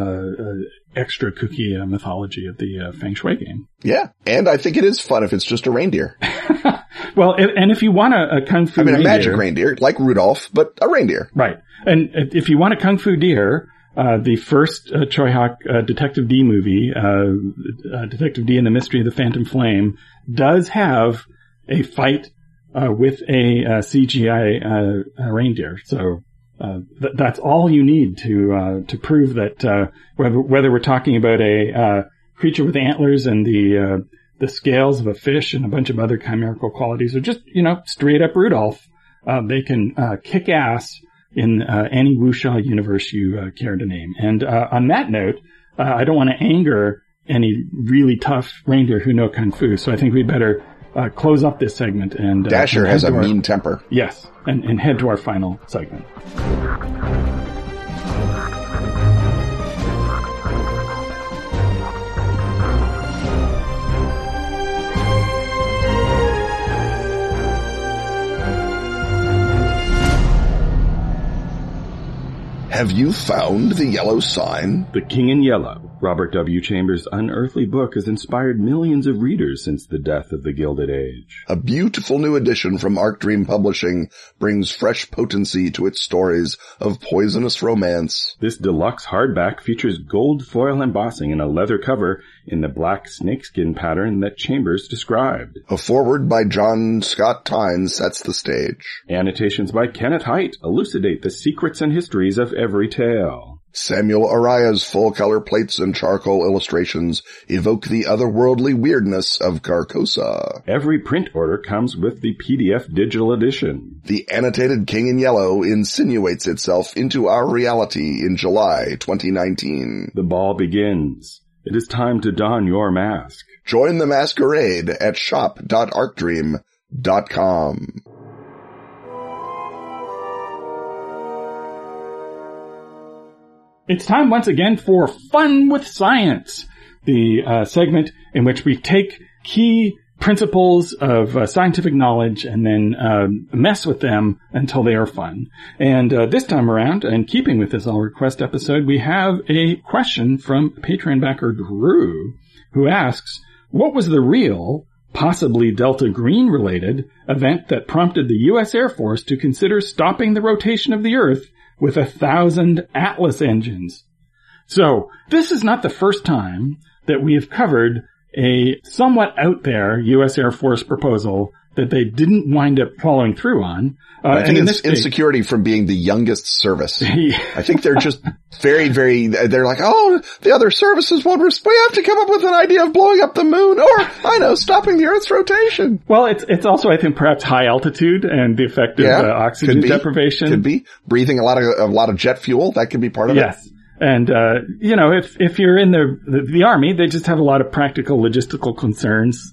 extra kooky mythology of the Feng Shui game. Yeah, and I think it is fun if it's just a reindeer. well, and if you want a, a kung fu, I mean, reindeer, a magic reindeer like Rudolph, but a reindeer, right? And if you want a kung fu deer, uh, the first uh, Tsui Hark uh, Detective Dee movie, uh, uh, Detective Dee and the Mystery of the Phantom Flame, does have a fight uh, with a CGI reindeer. So th- that's all you need to to prove that whether whether we're talking about a creature with antlers and the the scales of a fish and a bunch of other chimerical qualities, or just you know straight up Rudolph, they can kick ass in uh, any wuxia universe you uh, care to name. And uh, on that note, uh, I don't want to anger any really tough reindeer who know kung fu, so I think we'd better uh, close up this segment. And uh, Dasher and has a our, mean temper. Yes, and, and head to our final segment. Have you found the yellow sign? The King in Yellow, Robert W. Chambers' unearthly book has inspired millions of readers since the death of the Gilded Age. A beautiful new edition from Arc Dream Publishing brings fresh potency to its stories of poisonous romance. This deluxe hardback features gold foil embossing and a leather cover in the black snakeskin pattern that Chambers described. A foreword by John Scott Tynes sets the stage. Annotations by Kenneth Hite elucidate the secrets and histories of every tale. Samuel Araya's full-color plates and charcoal illustrations evoke the otherworldly weirdness of Carcosa. Every print order comes with the PDF digital edition. The annotated King in Yellow insinuates itself into our reality in July 2019. The ball begins. It is time to don your mask. Join the masquerade at shop.arcdream.com. It's time once again for Fun with Science, the uh, segment in which we take key principles of uh, scientific knowledge and then uh, mess with them until they are fun. And uh, this time around, in keeping with this all request episode, we have a question from Patreon backer Drew, who asks, "What was the real?" Possibly Delta Green related event that prompted the U.S. Air Force to consider stopping the rotation of the Earth with a thousand Atlas engines. So this is not the first time that we have covered a somewhat out there U.S. Air Force proposal that they didn't wind up following through on. Uh, I think it's insecurity from being the youngest service. I think they're just very, very, they're like, oh, the other services won't, res- we have to come up with an idea of blowing up the moon or, I know, stopping the Earth's rotation. Well, it's, it's also, I think, perhaps high altitude and the effect of Yeah, uh, oxygen could be. deprivation. Could be breathing a lot of, a lot of jet fuel. That could be part of it. Yes. And, uh, you know, if, if you're in the, the, the army, they just have a lot of practical logistical concerns.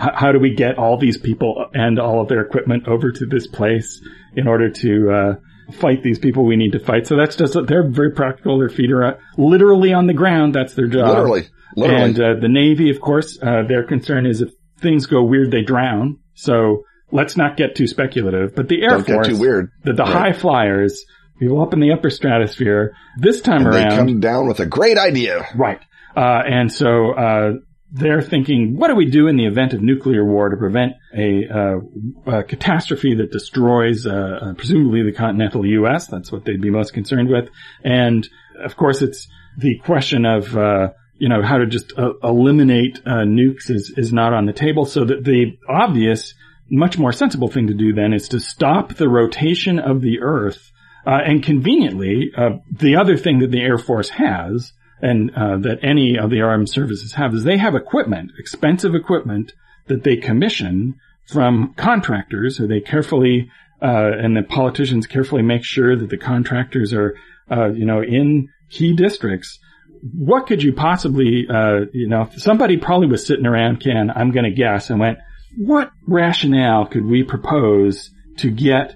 How, how do we get all these people and all of their equipment over to this place in order to, uh, fight these people we need to fight? So that's just, they're very practical. Their feet are literally on the ground. That's their job. Literally. Literally. And, uh, the Navy, of course, uh, their concern is if things go weird, they drown. So let's not get too speculative, but the Air Don't get Force, too weird. the, the Right. high flyers, people up in the upper stratosphere, this time And they around, come down with a great idea. right. Uh, and so, uh, they're thinking, what do we do in the event of nuclear war to prevent a, uh, a catastrophe that destroys, uh, uh, presumably the continental U.S.? That's what they'd be most concerned with. And of course, it's the question of, uh, you know, how to just uh, eliminate uh, nukes is, is not on the table. So that the obvious, much more sensible thing to do then is to stop the rotation of the Earth. Uh, and conveniently, uh, the other thing that the Air Force has, and uh, that any of the armed services have, is they have equipment, expensive equipment that they commission from contractors who they carefully, uh, and the politicians carefully make sure that the contractors are, uh, you know, in key districts. What could you possibly, uh, you know, somebody probably was sitting around, Ken, I'm going to guess, and went, what rationale could we propose to get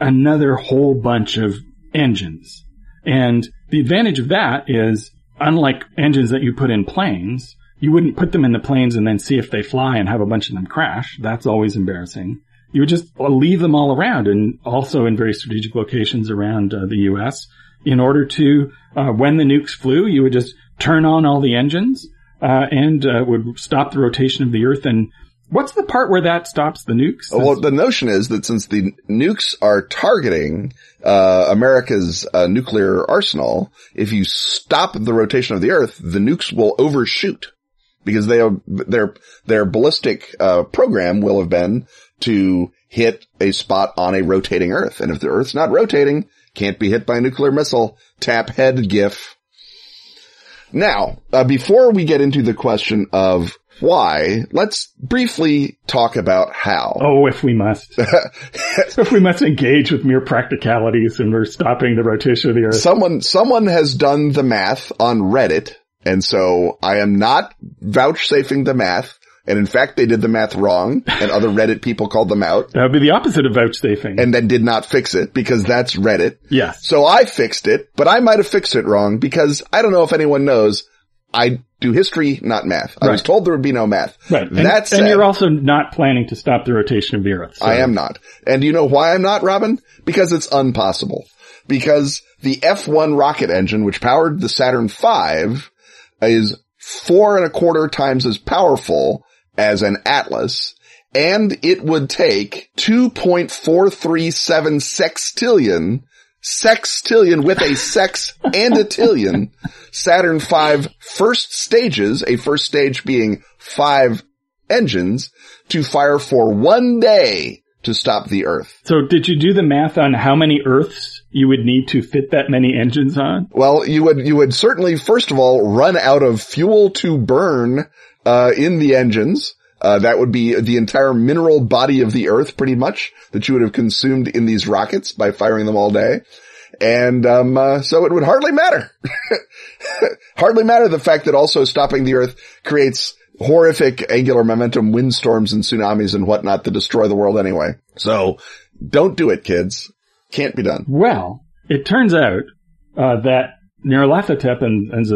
another whole bunch of engines? And the advantage of that is, unlike engines that you put in planes, you wouldn't put them in the planes and then see if they fly and have a bunch of them crash. That's always embarrassing. You would just leave them all around and also in very strategic locations around uh, the U.S. in order to, uh, when the nukes flew, you would just turn on all the engines uh, and uh, would stop the rotation of the Earth. And what's the part where that stops the nukes? Well, the notion is that since the nukes are targeting uh, America's uh, nuclear arsenal, if you stop the rotation of the Earth, the nukes will overshoot because they are, their their ballistic uh, program will have been to hit a spot on a rotating Earth, and if the Earth's not rotating, can't be hit by a nuclear missile. Tap head GIF. Now, uh, before we get into the question of why, let's briefly talk about how. Oh, if we must. if we must engage with mere practicalities and we're stopping the rotation of the Earth. Someone, someone has done the math on Reddit, and so I am not vouchsafing the math. And in fact, they did the math wrong and other Reddit people called them out. That would be the opposite of vouchsafing. And then did not fix it because that's Reddit. yes. So I fixed it, but I might have fixed it wrong because I don't know if anyone knows. I do history, not math. I was told there would be no math. Right. And, That said, and you're also not planning to stop the rotation of the Earth. so- I am not. And you know why I'm not, Robin? Because it's impossible. Because the F-1 rocket engine, which powered the Saturn V, is four and a quarter times as powerful as an Atlas, and it would take 2.437 sextillion, sextillion with a sex and a tillion, Saturn V first stages, a first stage being five engines, to fire for one day to stop the Earth. So did you do the math on how many Earths you would need to fit that many engines on? Well, you would, you would certainly, first of all, run out of fuel to burn, uh, in the engines. Uh, that would be the entire mineral body of the earth pretty much that you would have consumed in these rockets by firing them all day. And, um, uh, so it would hardly matter. hardly matter the fact that also stopping the earth creates horrific angular momentum windstorms and tsunamis and whatnot that destroy the world anyway. So don't do it, kids. Can't be done. Well, it turns out uh, that Nyarlathotep and, and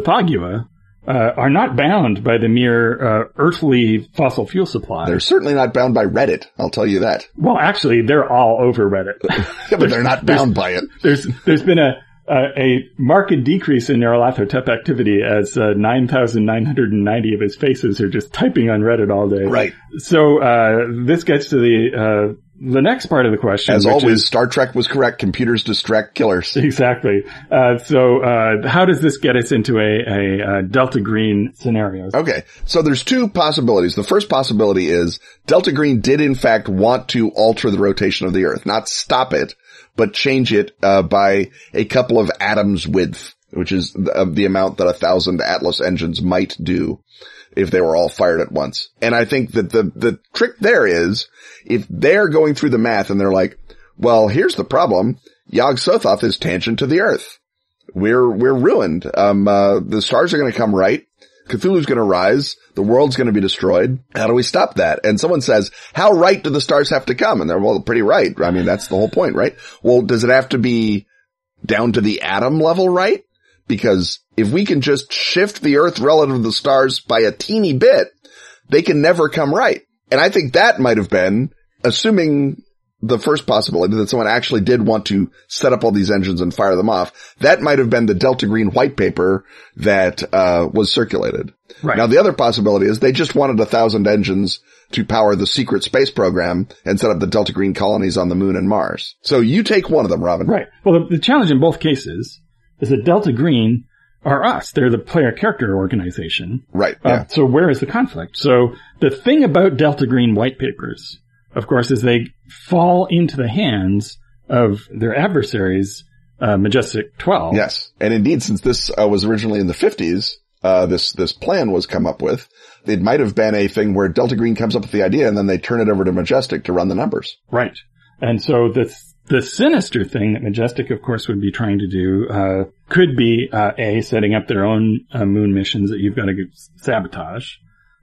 uh, are not bound by the mere uh, earthly fossil fuel supply. They're certainly not bound by Reddit. I'll tell you that. well, actually, they're all over Reddit. Yeah, but they're not bound by it. there's there's been a a, a marked decrease in Nyarlathotep activity as uh, 9,990 of his faces are just typing on Reddit all day. Right. So uh, this gets to the uh, the next part of the question. As always, is- Star Trek was correct. Computers distract killers. Exactly. Uh, so, uh, how does this get us into a, a, uh Delta Green scenario? Okay. So there's two possibilities. The first possibility is Delta Green did in fact want to alter the rotation of the Earth, not stop it, but change it, uh, by a couple of atoms width, which is the, the amount that a thousand Atlas engines might do if they were all fired at once. And I think that the, the trick there is if they're going through the math and they're like, well, here's the problem. Yog Sothoth is tangent to the Earth. We're, we're ruined. Um, uh, the stars are going to come right. Cthulhu's going to rise. The world's going to be destroyed. How do we stop that? And someone says, how right do the stars have to come? And they're, well, pretty right. I mean, that's the whole point, right? Well, does it have to be down to the atom level, right? Because if we can just shift the earth relative to the stars by a teeny bit, they can never come right. And I think that might have been, assuming the first possibility that someone actually did want to set up all these engines and fire them off, that might have been the Delta Green white paper that, uh, was circulated. Right. Now the other possibility is they just wanted a thousand engines to power the secret space program and set up the Delta Green colonies on the moon and Mars. So you take one of them, Robin. Right. Well, the, the challenge in both cases is that Delta Green are us. They're the player character organization. Right. Uh, Yeah. so where is the conflict? So the thing about Delta Green white papers, of course, is they fall into the hands of their adversaries, uh, Majestic 12. Yes. And indeed, since this uh, was originally in the 50s, uh, this, this plan was come up with, it might have been a thing where Delta Green comes up with the idea and then they turn it over to Majestic to run the numbers. Right. And so the the sinister thing that Majestic, of course, would be trying to do uh, could be uh, a setting up their own uh, moon missions that you've got to sabotage,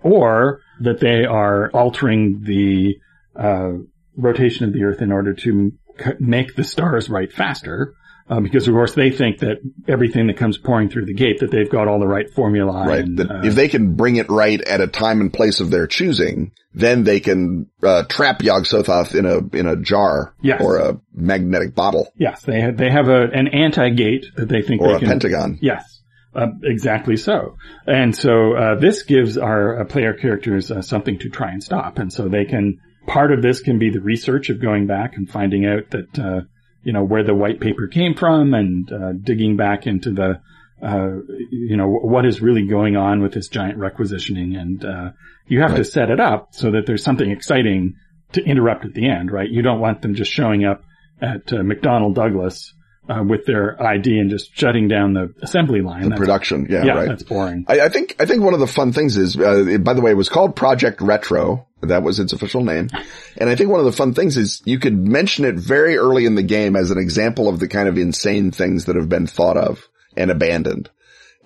or that they are altering the uh, rotation of the Earth in order to make the stars right faster. Uh, because of course they think that everything that comes pouring through the gate that they've got all the right formula. Right. And, that uh, if they can bring it right at a time and place of their choosing, then they can uh, trap Yog Sothoth in a in a jar Yes. or a magnetic bottle yes, they have, they have a, an anti-gate that they think or they a can. pentagon. Yes, uh, exactly so. And so uh, this gives our uh, player characters uh, something to try and stop, and so they can. Part of this can be the research of going back and finding out that uh, you know where the white paper came from, and uh, digging back into the uh, you know what is really going on with this giant requisitioning, and uh, you have to set it up so that there's something exciting to interrupt at the end, right? You don't want them just showing up at uh, McDonnell Douglas uh, with their ID and just shutting down the assembly line. The That's- production. Yeah, yeah, right. that's boring. I, I think I think one of the fun things is, uh, it- by the way, it was called Project Retro. That was its official name, and I think one of the fun things is you could mention it very early in the game as an example of the kind of insane things that have been thought of and abandoned.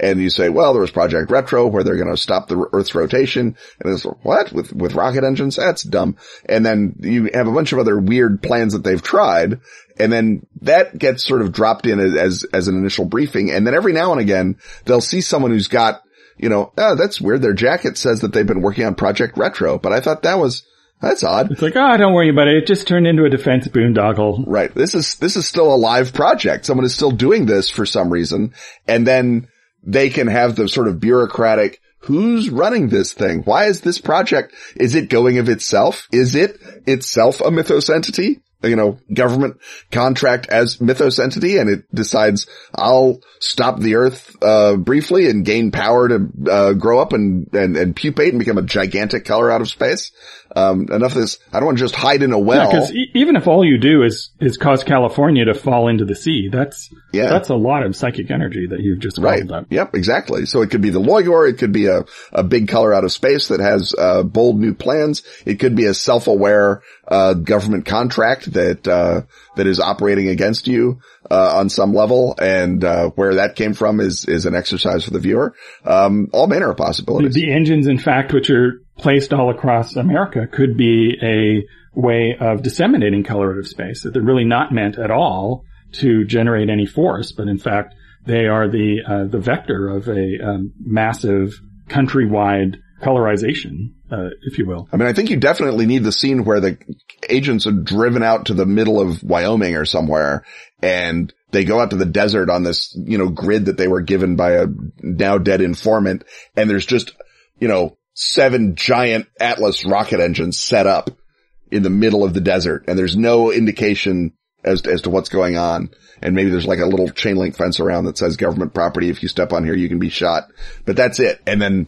And you say, well, there was Project Retro where they're going to stop the Earth's rotation. And it's like, what with with rocket engines? That's dumb. And then you have a bunch of other weird plans that they've tried. And then that gets sort of dropped in as, as an initial briefing. And then every now and again, they'll see someone who's got, you know, oh, that's weird. Their jacket says that they've been working on Project Retro, but I thought that was, that's odd. It's like, oh, don't worry about it. It just turned into a defense boondoggle. Right. This is, this is still a live project. Someone is still doing this for some reason. And then they can have the sort of bureaucratic, who's running this thing? Why is this project? Is it going of itself? Is it itself a mythos entity? You know, government contract as mythos entity and it decides I'll stop the earth, uh, briefly and gain power to, uh, grow up and, and, and pupate and become a gigantic color out of space. Um, enough of this. I don't want to just hide in a well. Because e- even if all you do is is cause California to fall into the sea, that's Yeah. that's a lot of psychic energy that you've just Right. up. Yep, exactly. So it could be the Lloigor. It could be a, a big color out of space that has, uh, bold new plans. It could be a self-aware, uh, government contract that, uh, that is operating against you, uh, on some level. And, uh, where that came from is, is an exercise for the viewer. Um, all manner of possibilities. the engines, in fact, which are placed all across America, could be a way of disseminating colorative space. That they're really not meant at all to generate any force, but in fact, they are the uh, the vector of a um, massive countrywide colorization, uh, if you will. I mean, I think you definitely need the scene where the agents are driven out to the middle of Wyoming or somewhere and they go out to the desert on this, you know, grid that they were given by a now dead informant. And there's just, you know, seven giant Atlas rocket engines set up in the middle of the desert. And there's no indication as, as to what's going on. And maybe there's like a little chain link fence around that says government property. If you step on here, you can be shot, but that's it. And then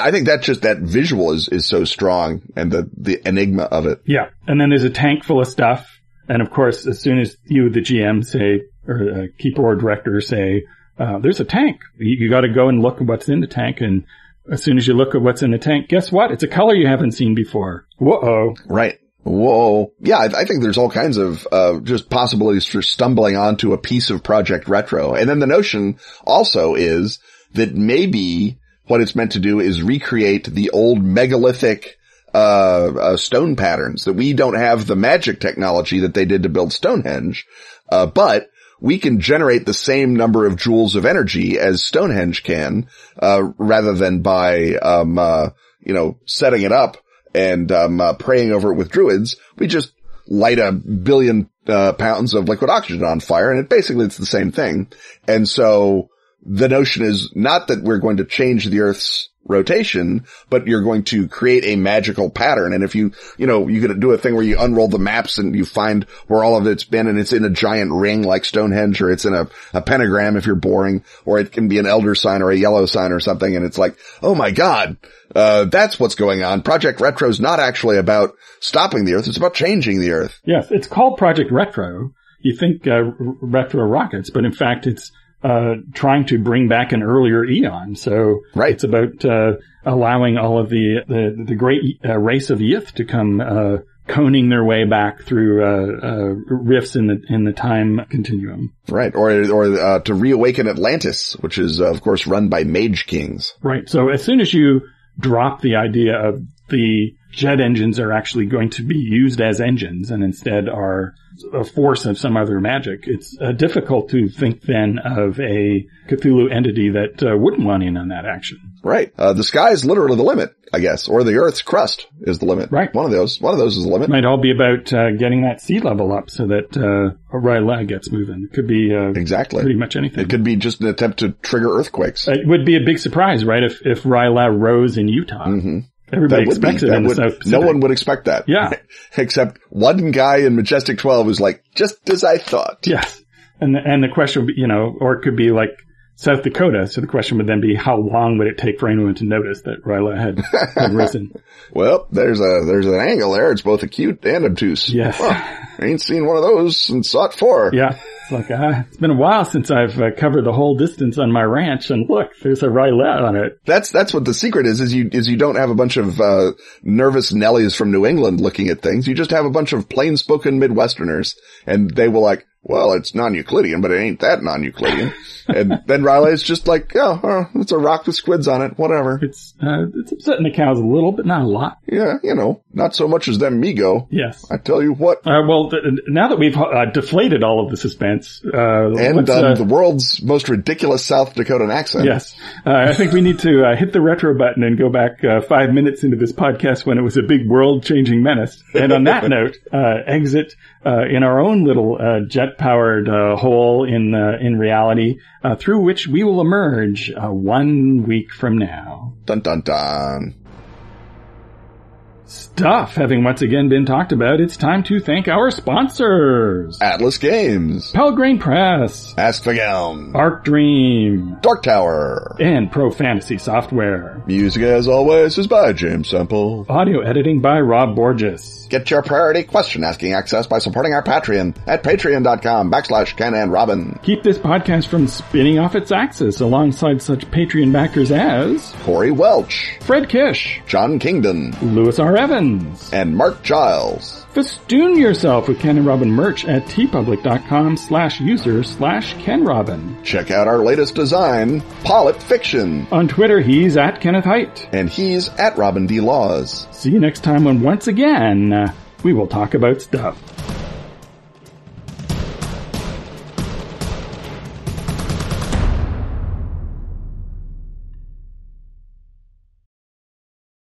I think that just that visual is, is so strong and the, the enigma of it. Yeah, and then there's a tank full of stuff, and of course, as soon as you, the GM, say or uh, keeper or director say, uh, "There's a tank," you, you got to go and look at what's in the tank, and as soon as you look at what's in the tank, guess what? It's a color you haven't seen before. Whoa! Right. Whoa. Yeah, I, I think there's all kinds of, uh, just possibilities for stumbling onto a piece of Project Retro. And then the notion also is that maybe what it's meant to do is recreate the old megalithic, uh, uh, stone patterns that we don't have the magic technology that they did to build Stonehenge. Uh, but we can generate the same number of joules of energy as Stonehenge can, uh, rather than by, um, uh, you know, setting it up and, um, uh, praying over it with druids. We just light a billion, pounds of liquid oxygen on fire and it basically it's the same thing. And so the notion is not that we're going to change the earth's rotation, but you're going to create a magical pattern. And if you, you know, you could do a thing where you unroll the maps and you find where all of it's been and it's in a giant ring like Stonehenge or it's in a, a pentagram if you're boring, or it can be an elder sign or a yellow sign or something. And it's like, oh my God, uh, that's what's going on. Project Retro is not actually about stopping the earth. It's about changing the earth. Yes, it's called Project Retro. You think uh, retro rockets, but in fact, it's uh, trying to bring back an earlier eon. So Right. it's about uh, allowing all of the the, the great uh, race of Yith to come uh, coning their way back through uh, uh, rifts in the in the time continuum. Right. Or, or, uh, to reawaken Atlantis, which is, uh, of course, run by Mage Kings. Right. So as soon as you drop the idea of the jet engines are actually going to be used as engines and instead are a force of some other magic. It's uh, difficult to think then of a Cthulhu entity that uh, wouldn't want in on that action. Right. Uh, the sky is literally the limit, I guess, or the Earth's crust is the limit. Right. One of those. One of those is the limit. It might all be about uh, getting that sea level up so that uh, gets moving. It could be uh, exactly pretty much anything. It could be just an attempt to trigger earthquakes. It would be a big surprise, right? If if R'lyeh rose in Utah. Mm-hmm. Everybody expects be- it in would- the South Pacific. No one would expect that. Yeah. Except one guy in Majestic 12 who's like, just as I thought. Yes. And the, and the question would be, you know, or it could be like South Dakota. So the question would then be, how long would it take for anyone to notice that R'lyeh had, had risen? Well, there's a, there's an angle there. It's both acute and obtuse. Yes. Huh. I ain't seen one of those since SOT 4. Yeah. Like, uh, it's been a while since I've uh, covered the whole distance on my ranch and look, there's a R'lyeh on it. That's, that's what the secret is, is you, is you don't have a bunch of, uh, nervous Nellies from New England looking at things. You just have a bunch of plain spoken Midwesterners and they will like, well, it's non-Euclidean, but it ain't that non-Euclidean. and then Riley's just like, oh, oh, it's a rock with squids on it, whatever. It's, uh, it's upsetting the cows a little, but not a lot. Yeah, you know, not so much as them Mi-Go. Yes. I tell you what. Uh, well, th- now that we've uh, deflated all of the suspense, uh, And done uh, the world's most ridiculous South Dakotan accent. Yes. Uh, I think we need to uh, hit the retro button and go back uh, five minutes into this podcast when it was a big world changing menace. And on that note, uh, exit uh, in our own little uh, jet powered uh, hole in uh, in reality uh, through which we will emerge uh, one week from now. Dun dun dun. Stuff having once again been talked about, it's time to thank our sponsors. Atlas Games. Pelgrane Press, Åskfageln. Arc Dream, Dark Tower. and Pro Fantasy Software. Music as always is by James Semple. Audio editing by Rob Borges. Get your priority question asking access by supporting our Patreon at patreon.com backslash Ken and Robin. Keep this podcast from spinning off its axis alongside such Patreon backers as Corey Welch, Fred Kish, John Kingdon, Louis R. Evans. and Mark Giles. Festoon yourself with Ken and Robin merch at teepublic.com slash user slash Ken Robin. Check out our latest design, Polyp Fiction. On Twitter, he's at Kenneth Hite. And he's at Robin D. Laws. See you next time when once again, uh, we will talk about stuff.